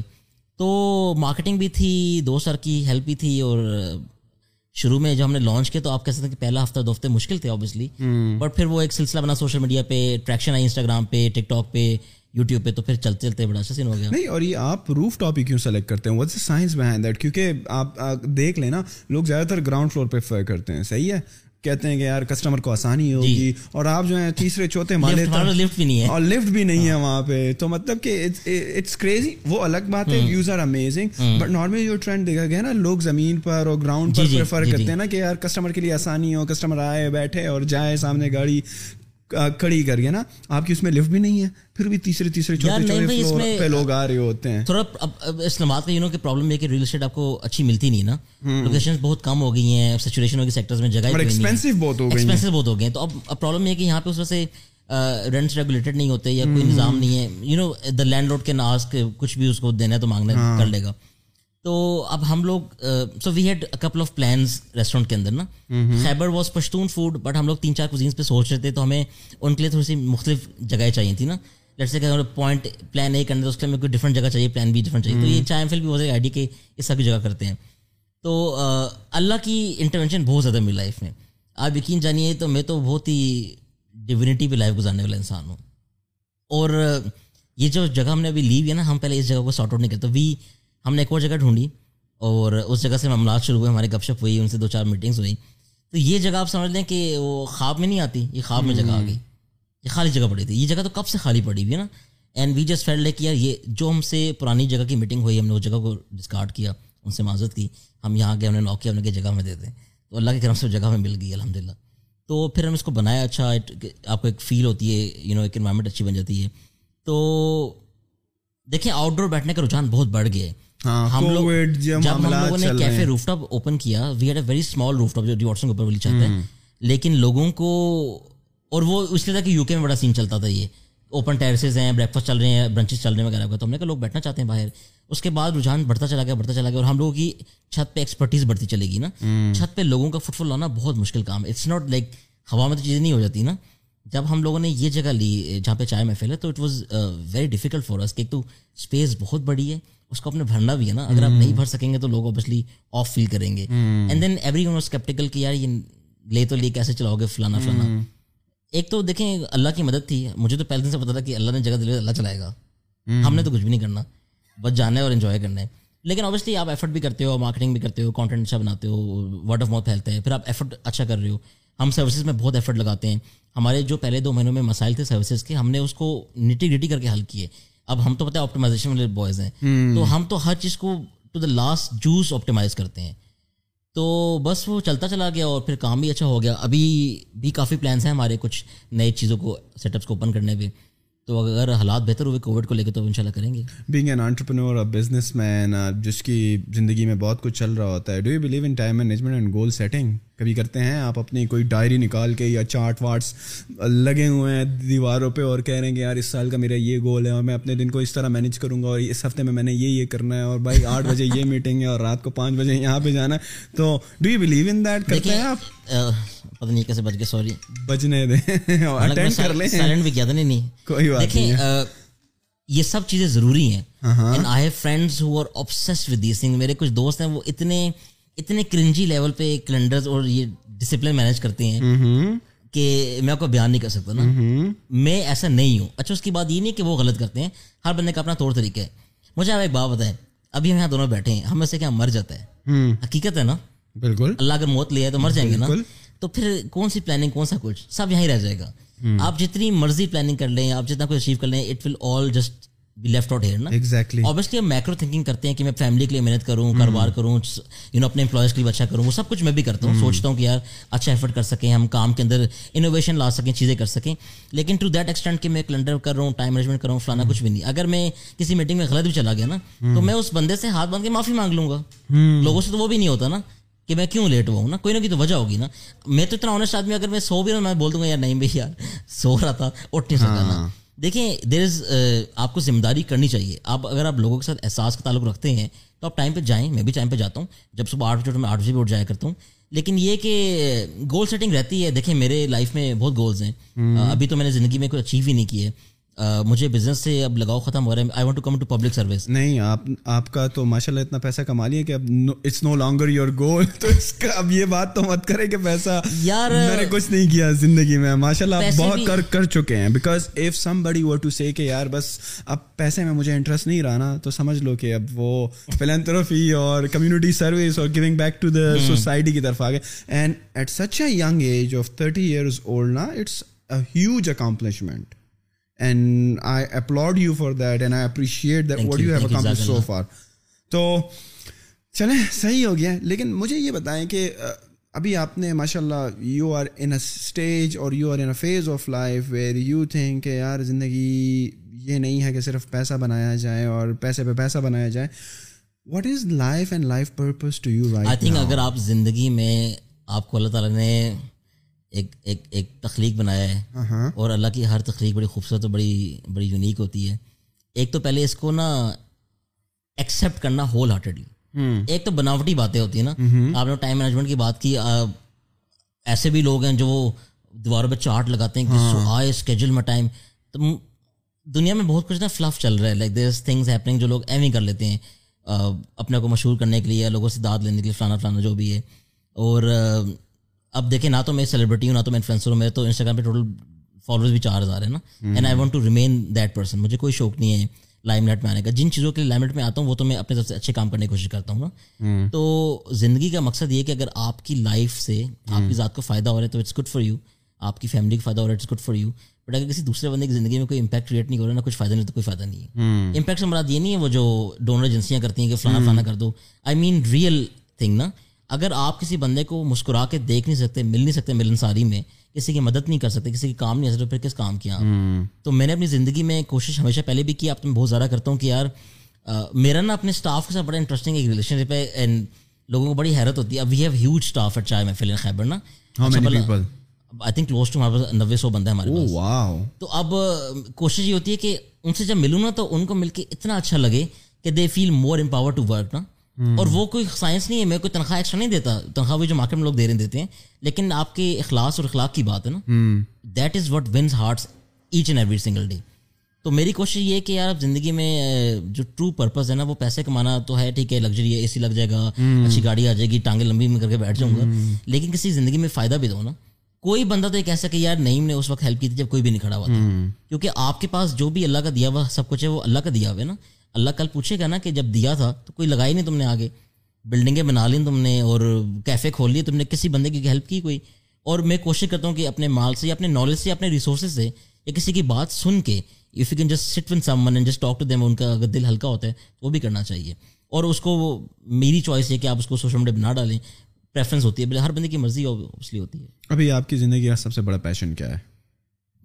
تو مارکیٹنگ بھی تھی دو سر کی ہیلپ بھی تھی اور شروع میں جب ہم نے لانچ کیا تو آپ کہہ سکتے ہیں کہ پہلا ہفتہ دو ہفتے مشکل تھے اوبیسلی بٹ پھر وہ ایک سلسلہ بنا سوشل میڈیا پہ ٹریکشن آئی انسٹاگرام پہ ٹک ٹاک پہ یوٹیوب پہ تو پھر چلتے چلتے بڑا اچھا سین ہو گیا۔ نہیں اور یہ آپ روف ٹاپک کیوں سلیکٹ کرتے ہیں؟ واٹس سائنس بہائنڈ دیٹ کیونکہ آپ دیکھ لیں نا لوگ زیادہ تر گراؤنڈ فلور پہ کرتے ہیں صحیح ہے؟ کہتے ہیں کہ یار کسٹمر کو آسانی ہوگی جی۔ اور آپ جو ہیں تیسرے چوتھے مالے لفٹ بھی نہیں ہے۔ اور لفٹ بھی نہیں ہے وہاں پہ۔ تو مطلب کہ اٹس کریزی وہ الگ بات ہے۔ Views are amazing but normally جو ٹرینڈ دیکھا گیا نا لوگ زمین پر اور گراؤنڈ پر پریفر کرتے ہیں نا کہ یار کسٹمر کے لیے آسانی ہو کسٹمر آئے بیٹھے اور جائے سامنے گاڑی۔ کڑی کر کے نا آپ کی اس میں لفٹ بھی نہیں ہے پھر بھی تیسرے تیسرے چھوٹے چھوٹے پہ لوگ آ رہے ہوتے ہیں۔ تھوڑا اسلامات کا یو نو کہ پرابلم یہ کہ ریل اسٹیٹ آپ کو اچھی ملتی نہیں نا۔ لوکیشن بہت کم ہو گئی ہیں سچویشن ہوگی سیکٹرز میں جگہ ایکسپینسو بہت ہو گئی ایکسپینسو بہت ہو گئے تو اب پرابلم یہ کہ یہاں پہ اس وجہ سے رینٹس ریگولیٹڈ نہیں ہوتے یا کوئی نظام نہیں ہے۔ You know the landlord کے ناس کچھ بھی اس کو دینا ہے تو مانگنا ہاں۔ کر لے گا۔ تو اب ہم لوگ so we had couple of plans restaurant کے اندر نا۔ Khyber was Pashtun food but ہم لوگ تین چار کوزینس پہ سوچ رہے تھے تو ہمیں ان کے لیے تھوڑی سی مختلف جگہیں چاہیے تھی نا۔ لیٹ سے پوائنٹ پلان اے کرنا ہے اس کے لیے کوئی ڈفرنٹ جگہ چاہیے پلان بی ڈفرنٹ چاہیے۔ تو یہ چائے فل بھی جائے آئی ڈی کے اس سب جگہ کرتے ہیں۔ تو اللہ کی انٹروینشن بہت زیادہ میری لائف میں۔ آپ یقین جانیے تو میں تو بہت ہی ڈیونٹی پہ لائف گزارنے والا انسان ہوں۔ اور یہ جو جگہ ہم نے ابھی لی ہے نا ہم پہلے اس جگہ کو سارٹ آؤٹ نہیں کرتے۔ وی ہم نے ایک اور جگہ ڈھونڈی اور اس جگہ سے معاملات شروع ہوئے ہماری گپ شپ ہوئی ان سے دو چار میٹنگس ہوئی تو یہ جگہ آپ سمجھ لیں کہ وہ خواب میں نہیں آتی یہ خواب میں جگہ آ گئی۔ یہ خالی جگہ پڑی تھی۔ یہ جگہ تو کب سے خالی پڑی ہوئی ہے نا؟ اینڈ وی جسٹ فیل کہ یار یہ جو ہم سے پرانی جگہ کی میٹنگ ہوئی ہم نے اس جگہ کو ڈسکارڈ کیا ان سے معذرت کی۔ ہم یہاں گئے ہم نے نوک کیا ہم نے جگہ میں دیتے تو اللہ کے کرم سے جگہ میں مل گئی الحمد للہ تو پھر ہم اس کو بنایا اچھا آپ کو ایک فیل ہوتی ہے یو نو ایک انوائرمنٹ اچھی بن جاتی ہے۔ تو دیکھیں آؤٹ ڈور بیٹھنے کا رجحان بہت بڑھ گیا ہے۔ ہاں، ہم لوگ جب ہم لوگوں نے کیفے روف ٹاپ اوپن کیا we had a very small rooftop جو اوپر والی چاہتا ہے۔ لیکن لوگوں کو اور وہ اس لیے تھا کہ یو کے میں بڑا سین چلتا تھا یہ۔ اوپن ٹیرسز ہیں بریک فاسٹ چل رہے ہیں برنچز چل رہے ہیں وغیرہ تو ہم نے کہا لوگ بیٹھنا چاہتے ہیں باہر۔ اس کے بعد رجحان بڑھتا چلا گیا بڑھتا چلا گیا۔ اور ہم لوگوں کی چھت پہ ایکسپرٹیز بڑھتی چلے گی نا۔ چھت پہ لوگوں کا فٹ فال لانا بہت مشکل کام ہے۔ اٹس ناٹ لائک ہوا میں تو چیزیں نہیں ہو جاتی نا۔ جب ہم لوگوں نے یہ جگہ لی جہاں پہ چائے محفل ہے تو it was very difficult for us کہ ایک تو اسپیس بہت بڑی ہے اس کو اپنے بھرنا بھی ہے نا۔ اگر آپ نہیں بھر سکیں گے تو لوگ اوبیسلی آف فیل کریں گے۔ And then everyone skeptical کہ یار یہ لے تو لے کیسے چلاؤ گے فلانا۔ فلانا ایک تو دیکھیں اللہ کی مدد تھی۔ مجھے تو پہلے دن سے پتا تھا کہ اللہ نے جگہ دلی اللہ چلائے گا۔ ہم نے تو کچھ بھی نہیں کرنا۔ بس جانا ہے اور انجوائے کرنا ہے۔ لیکن اوبیسلی آپ ایفرٹ بھی کرتے ہو مارکیٹنگ بھی کرتے ہو کانٹینٹ اچھا بناتے ہو ورڈ آف ماؤتھ پھیلتے ہیں پھر آپ ایفرٹ اچھا کر رہے ہو۔ ہم سروسز میں بہت ایفرٹ لگاتے ہیں۔ ہمارے جو پہلے دو مہینوں میں مسائل تھے سروسز کے ہم نے اس کو نٹی گٹی کر کے حل کیے۔ اب ہم تو پتہ ہے آپٹیمائزیشن والے بوائز ہیں۔ تو ہم تو ہر چیز کو to the last juice optimize کرتے ہیں۔ تو بس وہ چلتا چلا گیا اور پھر کام بھی اچھا ہو گیا۔ ابھی بھی کافی پلانس ہیں ہمارے کچھ نئے چیزوں کو سیٹ اپس کو اوپن کرنے پہ تو اگر حالات بہتر ہوئے کووڈ کو لے کے تو ان شاء اللہ کریں گے۔ Being an entrepreneur businessman جس کی زندگی میں بہت کچھ چل رہا ہوتا ہے do you believe in time management and goal setting کبھی کرتے ہیں آپ اپنی کوئی ڈائری نکال کے یا چارٹ واٹس لگے ہوئے ہیں دیواروں پہ اور کہہ رہے ہیں کہ یار اس سال کا میرا یہ گول ہے اور میں اپنے دن کو اس طرح مینیج کروں گا اور اس ہفتے میں میں نے یہ یہ کرنا ہے اور بھائی آٹھ بجے یہ میٹنگ ہے اور رات کو پانچ بجے یہاں پہ جانا ہے۔ تو do you believe in that کرتے ہیں آپ؟ پتہ نہیں کیسے بچ گئے سوری بچنے دیں۔ کر لیں۔ سائلنٹ بھی کیا تھا نہیں کوئی بات دیکھیں یہ سب چیزیں ضروری ہیں۔ And I have friends who are obsessed with these thing میرے کچھ دوست ہیں وہ اتنے اتنے کرنجی لیول پہ کیلنڈر اور یہ ڈسپلن مینیج کرتے ہیں کہ میں آپ کو بیان نہیں کر سکتا نا۔ میں ایسا نہیں ہوں۔ اچھا اس کی بات یہ نہیں کہ وہ غلط کرتے ہیں۔ ہر بندے کا اپنا طور طریقہ ہے۔ مجھے آپ ایک بات بتائیں۔ ابھی ہم یہاں دونوں بیٹھے ہیں۔ ہم میں سے کیا مر جاتا ہے؟ حقیقت ہے نا؟ بالکل۔ اللہ اگر موت لیا ہے تو مر جائیں گے نا؟ تو پھر کون سی پلاننگ کون سا کچھ؟ سب یہاں ہی رہ جائے گا۔ آپ جتنی مرضی پلاننگ کر لیں آپ جتنا کچھ اچیو کر لیں it will all just be left out here نا۔ ایگزیکٹلی اوبیسلی ہم میکرو تھنکنگ کرتے ہیں کہ میں فیملی کے لیے محنت کروں کاروبار کروں یو نو اپنے امپلائز کے لیے اچھا کروں وہ سب کچھ میں بھی کرتا ہوں۔ سوچتا ہوں کہ یار اچھا ایفرٹ کر سکیں ہم کام کے اندر انوویشن لا سکیں چیزیں کر سکیں۔ لیکن ٹو دیٹ ایکسٹینٹ کہ میں کیلنڈر کر رہا ہوں ٹائم مینجمنٹ کر رہا ہوں فلانا کچھ بھی نہیں۔ اگر میں کسی میٹنگ میں غلط بھی چلا گیا نا تو میں اس بندے سے ہاتھ باندھ کے معافی مانگ لوں گا۔ لوگوں سے تو وہ بھی نہیں ہوتا نا۔ کہ میں کیوں لیٹ ہوا ہوں نا؟ کوئی نہ کوئی تو وجہ ہوگی نا۔ میں تو اتنا آنےسٹ آدمی اگر میں سو بھی رہا میں بول دوں گا یار نہیں بھائی یار سو رہا تھا اٹھ نہیں سکتا نا ہاں۔ دیکھیں دیر از آپ کو ذمہ داری کرنی چاہیے۔ آپ اگر آپ لوگوں کے ساتھ احساس کا تعلق رکھتے ہیں تو آپ ٹائم پہ جائیں میں بھی ٹائم پہ جاتا ہوں۔ جب صبح آٹھ بجے میں آٹھ بجے بھی اٹھ جایا کرتا ہوں۔ لیکن یہ کہ گول سیٹنگ رہتی ہے دیکھیں میرے لائف میں بہت گولز ہیں۔ ابھی تو میں نے زندگی میں کوئی اچیو ہی نہیں کیے مجھے بزنس سے اب لگاؤ ختم ہو رہا ہے۔ I want to come to public service نہیں آپ آپ کا تو ماشاء اللہ اتنا پیسہ کما لیے کہ اب it's no longer your goal تو اس کا اب یہ بات تو مت کرے کہ پیسہ یار میں نے کچھ نہیں کیا زندگی میں۔ ماشاء اللہ آپ بہت کر کر چکے ہیں۔ بیکاز اف سم بڑی ور ٹو سے کہ یار بس اب پیسے میں مجھے انٹرسٹ نہیں رہا نا تو سمجھ لو کہ اب وہ فلینتھروفی اور کمیونٹی سروس اور giving back to the society کی طرف آ گئے and at such a young age of thirty years old نا it's a huge accomplishment and I applaud you for that and I appreciate that what you have accomplish so far تو چلیں صحیح ہو گیا لیکن مجھے یہ بتائیں کہ ابھی آپ نے ماشاء اللہ you are in a stage اور you are in a phase of life where you think کہ یار زندگی یہ نہیں ہے کہ صرف پیسہ بنایا جائے اور پیسے پہ پیسہ بنایا جائے۔ What is life and life purpose to you I think اگر آپ زندگی میں آپ کو اللہ تعالیٰ نے ایک ایک ایک تخلیق بنایا ہے اور اللہ کی ہر تخلیق بڑی خوبصورت اور بڑی بڑی یونیک ہوتی ہے۔ ایک تو پہلے اس کو نا ایکسیپٹ کرنا ہول ہارٹیڈلی ایک تو بناوٹی باتیں ہوتی ہیں نا۔ آپ نے ٹائم مینجمنٹ کی بات کی ایسے بھی لوگ ہیں جو دیواروں پہ چارٹ لگاتے ہیں کہ ہاں۔ آئے اسکیجول میں ٹائم تو دنیا میں بہت کچھ نا فلف چل رہا ہے۔ لائک دیر تھنگس ہیپننگ جو لوگ ایویں کر لیتے ہیں۔ اپنے کو مشہور کرنے کے لیے لوگوں سے داد لینے کے لیے فلانا فلانا جو بھی ہے۔ اور اب دیکھیں نہ تو میں سیلیبریٹی ہوں نہ تو میں انفلوئنسر ہوں میں تو انسٹاگرام پہ ٹوٹل فالوورز بھی چار ہزار ہے نا. And I want to remain that person مجھے کوئی شوق نہیں ہے لائم لائٹ میں آنے کا. جن چیزوں کے لیے لائم لائٹ میں آتا ہوں وہ تو میں اپنے طرف سے اچھے کام کرنے کی کوشش کرتا ہوں نا. تو زندگی کا مقصد یہ کہ اگر آپ کی لائف سے آپ کی ذات کو فائدہ ہو رہا ہے تو اٹس گڈ فار یو آپ کی فیملی کو فائدہ ہو رہا ہے it's good for you but اگر کسی دوسرے بندے کی زندگی میں کوئی امپیکٹ کریٹ نہیں ہو رہا نا کچھ فائدہ نہیں تو کوئی فائدہ نہیں ہے. امپیکٹ سے مراد یہ نہیں ہے وہ جو ڈونر ایجنسیاں کرتی ہیں کہ فلانا فلانا کر دو. آئی مین ریئل تھنگ نا. اگر آپ کسی بندے کو مسکرا کے دیکھ نہیں سکتے مل نہیں سکتے ملنساری میں کسی کی مدد نہیں کر سکتے کسی کی کام نہیں سکتے پھر کس کام کیا؟ تو میں نے اپنی زندگی میں کوشش ہمیشہ پہلے بھی کی اب تو میں بہت زیادہ کرتا ہوں کہ یار میرا نا اپنے اسٹاف کے ساتھ بڑا انٹرسٹنگ ایک ریلیشن شپ ہے اینڈ لوگوں کو بڑی حیرت ہوتی ہے۔ اب we have huge staff at Chai Mehfil Khyber نا آئی تھنک کلوز ٹو ہمارے نوے سو بندے ہمارے پاس۔ تو اب کوشش یہ ہوتی ہے کہ ان سے جب ملوں نا تو ان کو مل کے اتنا اچھا لگے کہ they feel more empower to work نا۔ اور وہ کوئی سائنس نہیں ہے میں کوئی تنخواہ ایکسٹرا نہیں دیتا تنخواہ بھی جو مارکیٹ میں لوگ دے رہے دیتے ہیں۔ لیکن آپ کے اخلاص اور اخلاق کی بات ہے نا۔ That is what wins hearts each and every single day تو میری کوشش یہ ہے کہ یار زندگی میں جو ٹرو پرپز ہے نا وہ پیسے کمانا تو ہے ٹھیک ہے لگژری ہے اے سی لگ جائے گا اچھی گاڑی آ جائے گی ٹانگیں لمبی میں کر کے بیٹھ جاؤں گا۔ لیکن کسی زندگی میں فائدہ بھی دو نا۔ کوئی بندہ تو یہ کہہ سکے یار نعیم نے اس وقت ہیلپ کی تھی جب کوئی بھی نہیں کھڑا ہوا تھا۔ کیونکہ آپ کے پاس جو بھی اللہ کا دیا ہوا سب کچھ ہے وہ اللہ کا دیا ہوا ہے نا۔ اللہ کل پوچھے گا نا کہ جب دیا تھا تو کوئی لگائی نہیں تم نے آگے۔ بلڈنگیں بنا لیں تم نے اور کیفے کھول لیے تم نے کسی بندے کی ہیلپ کی کوئی؟ اور میں کوشش کرتا ہوں کہ اپنے مال سے یا اپنے نالج سے اپنے ریسورسز سے یا کسی کی بات سن کے if you can just sit one someone and just talk to them ان کا اگر دل ہلکا ہوتا ہے وہ بھی کرنا چاہیے۔ اور اس کو میری چوائس ہے کہ آپ اس کو سوشل میڈیا بنا ڈالیں۔ پریفرنس ہوتی ہے ہر بندے کی مرضی اوبیسلی ہوتی ہے۔ ابھی آپ کی زندگی کا سب سے بڑا پیشن کیا ہے؟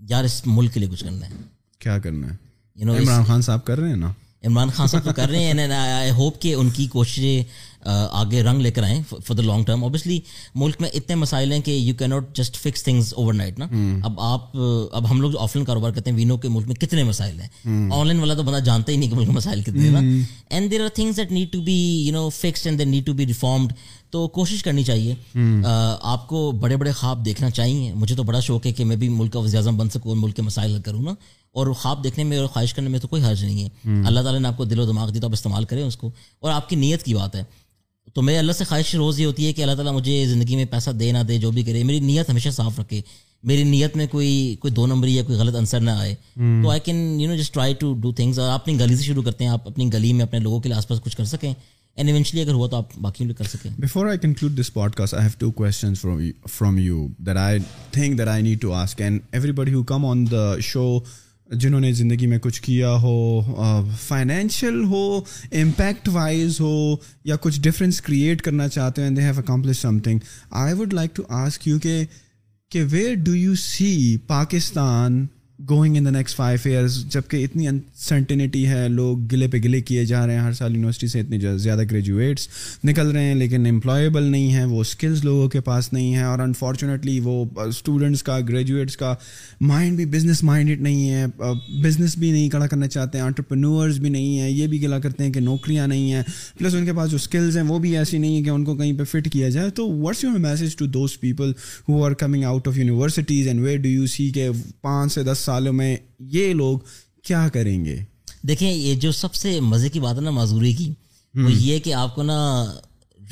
یار اس ملک کے لیے کچھ کرنا ہے۔ کیا کرنا ہے؟ عمران خان صاحب کر رہے ہیں نا؟ عمران خان صاحب تو کر رہے ہیں آئی ہوپ کہ ان کی کوششیں آگے رنگ لے کر آئیں for the long term obviously ملک میں اتنے مسائل ہیں کہ you can not just fix things overnight نا اب آپ اب ہم لوگ آف لائن کاروبار کرتے ہیں وینو کے ملک میں کتنے مسائل ہیں۔ آن لائن والا تو بندہ جانتا ہی نہیں کہ ملک میں مسائل کتنے ہیں نا؟ And there are things that need to be you know fixed and there need to be reformed تو کوشش کرنی چاہیے۔ آپ کو بڑے بڑے خواب دیکھنا چاہیے۔ مجھے تو بڑا شوق ہے کہ میں بھی ملک کا وزیر اعظم بن سکوں ملک کے مسائل حل کروں نا؟ اور خواب دیکھنے میں اور خواہش کرنے میں تو کوئی حرج نہیں ہے۔ اللہ تعالیٰ نے آپ کو دل و دماغ دی تو آپ استعمال کریں اس کو۔ اور آپ کی نیت کی بات ہے۔ تو میرے اللہ سے خواہش روز یہ ہوتی ہے کہ اللہ تعالیٰ مجھے زندگی میں پیسہ دے نہ دے جو بھی کرے۔ میری نیت ہمیشہ صاف رکھے۔ میری نیت میں کوئی کوئی دو نمبری یا کوئی غلط آنسر نہ آئے۔ تو I can you know just try to do things اور اپنی گلی سے شروع کرتے ہیں۔ آپ اپنی گلی میں اپنے لوگوں کے لیے آس پاس کچھ کر سکیں۔ اینڈ ایونچلی اگر ہوا تو آپ باقی کر سکیں۔ Before I conclude this podcast I have two question from you that I think that I need to ask and everybody who come on the show جنہوں نے زندگی میں کچھ کیا ہو فائنینشیل ہو امپیکٹ وائز ہو، یا کچھ ڈفرینس کریٹ کرنا چاہتے ہیں they have accomplish something I would like to ask you کہ where do you see Pakistan going in the next five years جبکہ اتنی انسرٹنیٹی ہے، لوگ گلے پہ گلے کیے جا رہے ہیں، ہر سال یونیورسٹی سے اتنے زیادہ گریجویٹس نکل رہے ہیں، لیکن امپلائیبل نہیں ہیں، وہ اسکلز لوگوں کے پاس نہیں ہیں، اور انفارچونیٹلی وہ اسٹوڈنٹس کا گریجویٹس کا مائنڈ بھی بزنس مائنڈیڈ نہیں ہے۔ بزنس بھی نہیں کھڑا کرنا چاہتے ہیں آنٹرپرنورز بھی نہیں ہیں، یہ بھی گلا کرتے ہیں کہ نوکریاں نہیں ہیں۔ پلس ان کے پاس جو اسکلز ہیں، وہ بھی ایسی نہیں ہیں کہ ان کو کہیں پہ فٹ کیا جائے۔ تو what's your message to those people who are coming out of universities and where do you see کہ پانچ سے دس سالوں میں یہ لوگ کیا کریں گے؟ دیکھیں یہ جو سب سے مزے کی بات ہے نا معذوری کی وہ یہ کہ آپ کو نا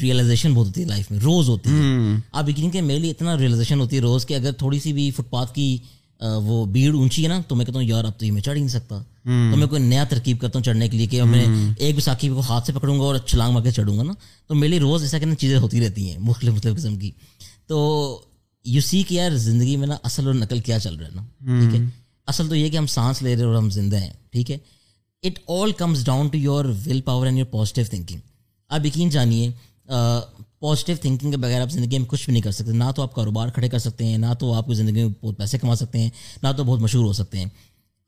ریئلائزیشن بہت ہوتی ہے لائف میں روز ہوتی ہے۔ آپ یقین کہ میرے لیے اتنا ریئلائزیشن ہوتی ہے روز کہ اگر تھوڑی سی بھی فٹ پاتھ کی وہ بھیڑ اونچی ہے نا تو میں کہتا ہوں یار اب تو یہ میں چڑھ ہی نہیں سکتا۔ تو میں کوئی نیا ترکیب کرتا ہوں چڑھنے کے لیے کہ میں ایک ساکھی کو ہاتھ سے پکڑوں گا اور چھلانگ مار کے چڑھوں گا نا۔ تو میرے لیے روز ایسا کہ چیزیں ہوتی رہتی ہیں مختلف مختلف قسم کی۔ تو یو سی کہ یار زندگی میں نا اصل اور نقل کیا چل رہا ہے نا۔ ٹھیک ہے؟ اصل تو یہ کہ ہم سانس لے رہے اور ہم زندہ ہیں، ٹھیک ہے؟ It all comes down to your will power and your positive thinking آپ یقین جانیے پازیٹیو تھنکنگ کے بغیر آپ زندگی میں کچھ بھی نہیں کر سکتے، نہ تو آپ کاروبار کھڑے کر سکتے ہیں، نہ تو آپ کو زندگی میں بہت پیسے کما سکتے ہیں، نہ تو بہت مشہور ہو سکتے ہیں۔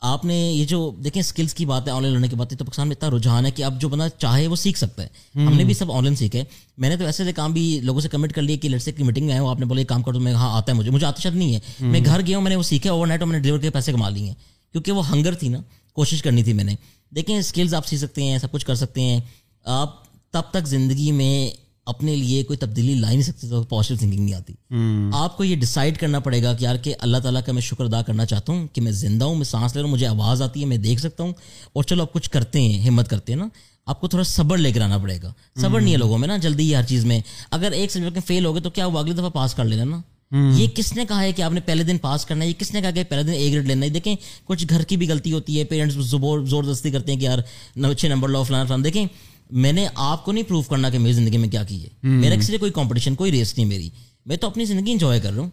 آپ نے یہ جو دیکھیں اسکلس کی بات ہے آن لائن لڑنے کی بات ہے تو پاکستان میں اتنا رجحان ہے کہ اب جو بندہ چاہے وہ سیکھ سکتا ہے۔ ہم نے بھی سب آن لائن سیکھے۔ میں نے تو ایسے ایسے کام بھی لوگوں سے کمٹ کر لیا کہ لڑکے کی میٹنگ میں آئے آپ نے بولے کام کر دو میں ہاں آتا ہے مجھے۔ مجھے آتا شد نہیں ہے۔ میں گھر گیا ہوں میں نے وہ سیکھا اوور نائٹ اور میں نے ڈلیور کے پیسے کما لیے۔ ہیں کیونکہ وہ ہنگر تھی نا کوشش کرنی تھی میں نے۔ دیکھیں اسکلز آپ سیکھ سکتے ہیں سب کچھ کر سکتے ہیں۔ آپ تب تک زندگی میں اپنے لیے کوئی تبدیلی لا ہی نہیں سکتے تو پازیٹیو تھنکنگ نہیں آتی۔ آپ کو یہ ڈیسائڈ کرنا پڑے گا کہ یار کہ اللہ تعالیٰ کا میں شکر ادا کرنا چاہتا ہوں کہ میں زندہ ہوں میں سانس لے رہا ہوں مجھے آواز آتی ہے میں دیکھ سکتا ہوں۔ اور چلو آپ کچھ کرتے ہیں ہمت کرتے ہیں نا آپ کو تھوڑا صبر لے کر آنا پڑے گا۔ صبر نہیں ہے لوگوں میں نا جلدی ہی ہر چیز میں۔ اگر ایک سبجیکٹ میں فیل ہو گئے تو کیا وہ اگلی دفعہ پاس کر لینا۔ نا یہ کس نے کہا ہے کہ آپ نے پہلے دن پاس کرنا ہے؟ یہ کس نے کہا کہ پہلے دن اے گریڈ لینا ہے؟ دیکھیں کچھ گھر کی بھی غلطی ہوتی ہے پیرنٹس زبردستی کرتے ہیں کہ یار اچھے نمبر لو فلانا فلانا دیکھیں میں نے آپ کو نہیں پروف کرنا کہ میری زندگی میں کیا کی ہے۔ میرا کسی کوئی کمپٹیشن کوئی ریس نہیں میری۔ میں تو اپنی زندگی انجوائے کر رہا ہوں۔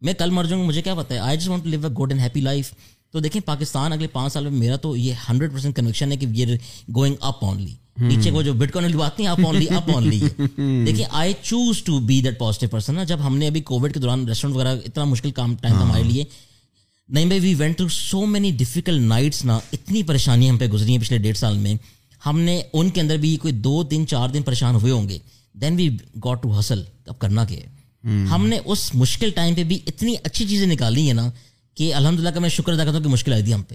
میں کل مر جاؤں مجھے کیا پتا ہے؟ I just want to live a good and happy life تو دیکھیں پاکستان اگلے پانچ سال میں میرا تو یہ ہنڈریڈ پرسینٹ کنوکشن ہے کہ یہ گوئنگ اپ اونلی نیچے کو جو بٹ کون والی بات نہیں اپ اونلی اپ اونلی دیکھیں I choose to be that positive person نا۔ جب ہم نے ابھی کووڈ کے دوران ریسٹورینٹ وغیرہ اتنا مشکل کام ٹائم تھا ہمارے لیے۔ نہیں بھائی we went to so many difficult nights نا۔ اتنی پریشانیاں ہم پہ گزری ہیں پچھلے ڈیڑھ سال میں۔ ہم نے ان کے اندر بھی کوئی دو دن چار دن پریشان ہوئے ہوں گے۔ دین وی گاٹ ٹو حسل اب کرنا ہے؟ ہم نے اس مشکل ٹائم پہ بھی اتنی اچھی چیزیں نکالی ہیں نا کہ الحمد للہ کا میں شکر ادا کرتا ہوں کہ مشکل آئی تھی ہم پہ۔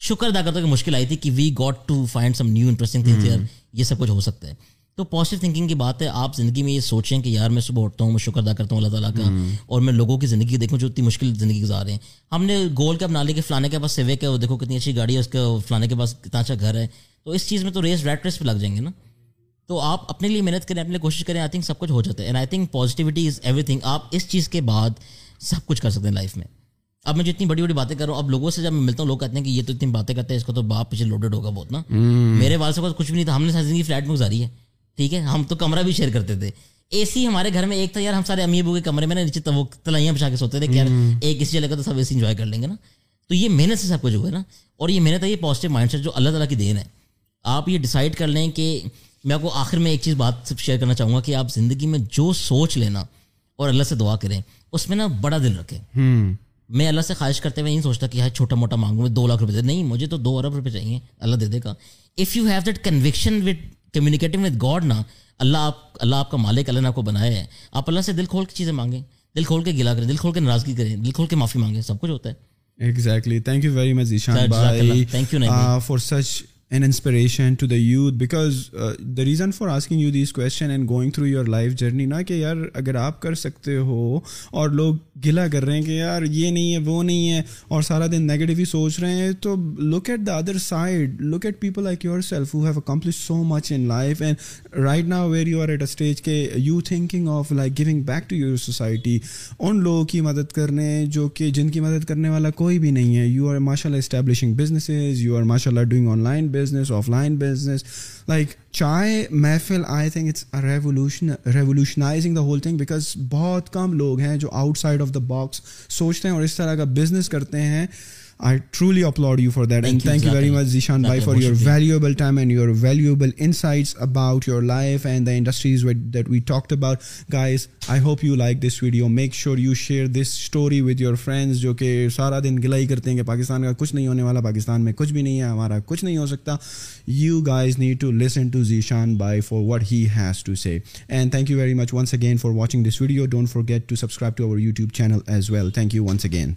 شکر ادا کرتا ہوں کہ مشکل آئی تھی کہ we got to find some new interesting things یار یہ سب کچھ ہو سکتا ہے۔ تو پازیٹیو تھنکنگ کی بات ہے آپ زندگی میں یہ سوچیں کہ یار میں صبح اٹھتا ہوں میں شکر ادا کرتا ہوں اللہ تعالیٰ کا اور میں لوگوں کی زندگی دیکھوں جو اتنی مشکل زندگی گزار رہے ہیں۔ ہم نے گول کا بنا لیا کہ فلانے کے پاس سیوک ہے وہ دیکھو کتنی اچھی گاڑی ہے اس کا فلانے کے پاس کتنا اچھا گھر ہے۔ تو اس چیز میں تو ریس ریٹ ریس پہ لگ جائیں گے نا۔ تو آپ اپنے لیے محنت کریں اپنے لیے کوشش کریں آئی تھنک سب کچھ ہو جاتا ہے۔ And I think positivity is everything آپ اس چیز کے بعد سب کچھ کر سکتے ہیں لائف میں۔ اب میں جو اتنی بڑی بڑی باتیں کر رہا ہوں اب لوگوں سے جب میں ملتا ہوں لوگ کہتے ہیں کہ یہ تو اتنی باتیں کرتے ہیں اس کو تو باپ پیچھے لوڈیڈ ہوگا بہت نا۔ میرے والد سے کچھ بھی نہیں تھا ہم نے زندگی فلیٹ میں گزاری ہے۔ ٹھیک ہے ہم تو کمرہ بھی شیئر کرتے تھے۔ اے سی ہمارے گھر میں ایک تھا یار ہم سارے امی ابو کے کمرے میں نا نیچے وہ تلائیاں بچا کے سوتے تھے کہ یار ایک اسی جگہ تو سب اے سی انجوائے کر لیں گے نا۔ تو یہ محنت سے سب کچھ ہوا ہے نا۔ اور یہ محنت ہے یہ پازیٹیو مائنڈ سیٹ جو اللہ تعالیٰ کی دین ہے۔ آپ یہ ڈیسائڈ کر لیں کہ میں آپ کو آخر میں ایک چیز بات شیئر کرنا چاہوں گا کہ آپ زندگی میں جو سوچ لینا اور اللہ سے دعا کریں اس میں نا بڑا دل رکھیں۔ میں اللہ سے خواہش کرتے ہوئے نہیں سوچتا کہ چھوٹا موٹا مانگوں میں دو لاکھ روپے دے۔ نہیں مجھے تو دو ارب روپے چاہیے۔ اللہ دے دے گا۔ If you have that connection with communicating with God نا اللہ آپ اللہ آپ کا مالک اللہ نے آپ کو بنایا ہے۔ آپ اللہ سے دل کھول کے چیزیں مانگیں۔ دل کھول کے گلا کریں دل کھول کے ناراضگی کریں دل کھول کے معافی مانگیں۔ سب کچھ ہوتا ہے. Thank you very much, Zishan bhai, Thank you, uh, for such an inspiration to the youth because uh, the reason for asking you these questions and going through your life journey نا کہ یار اگر آپ کر سکتے ہو اور لوگ گلا کر رہے ہیں کہ یار یہ نہیں ہے وہ نہیں ہے اور سارا دن نیگیٹو ہی سوچ رہے ہیں تو look at the other side look at people like yourself who have accomplish so much in life and right now where you are at a stage کے you thinking of like going back to your society ان لوگوں کی مدد کرنے جو کہ جن کی مدد کرنے والا کوئی بھی نہیں ہے. یو آر ماشاء اللہ اسٹیبلشنگ بزنسز یو آر ماشاء اللہ doing online business offline business like Chai Mehfil I think it's revolution revolutionizing the whole thing because بہت کم لوگ ہیں جو outside of the box سوچتے ہیں اور اس طرح کا بزنس کرتے ہیں I truly applaud you for that and thank you very much Zeeshan بھائی for your valuable time and your valuable insights about your life and the industries that we talked about guys I hope you like this video make sure you share this story with your friends جو کہ سارا دن گلائی کرتے ہیں کہ پاکستان کا کچھ نہیں ہونے والا پاکستان میں کچھ بھی نہیں ہے ہمارا کچھ نہیں ہو سکتا you guys need to listen to Zeeshan by for what he has to say and thank you very much once again for watching this video don't forget to subscribe to our YouTube channel as well thank you once again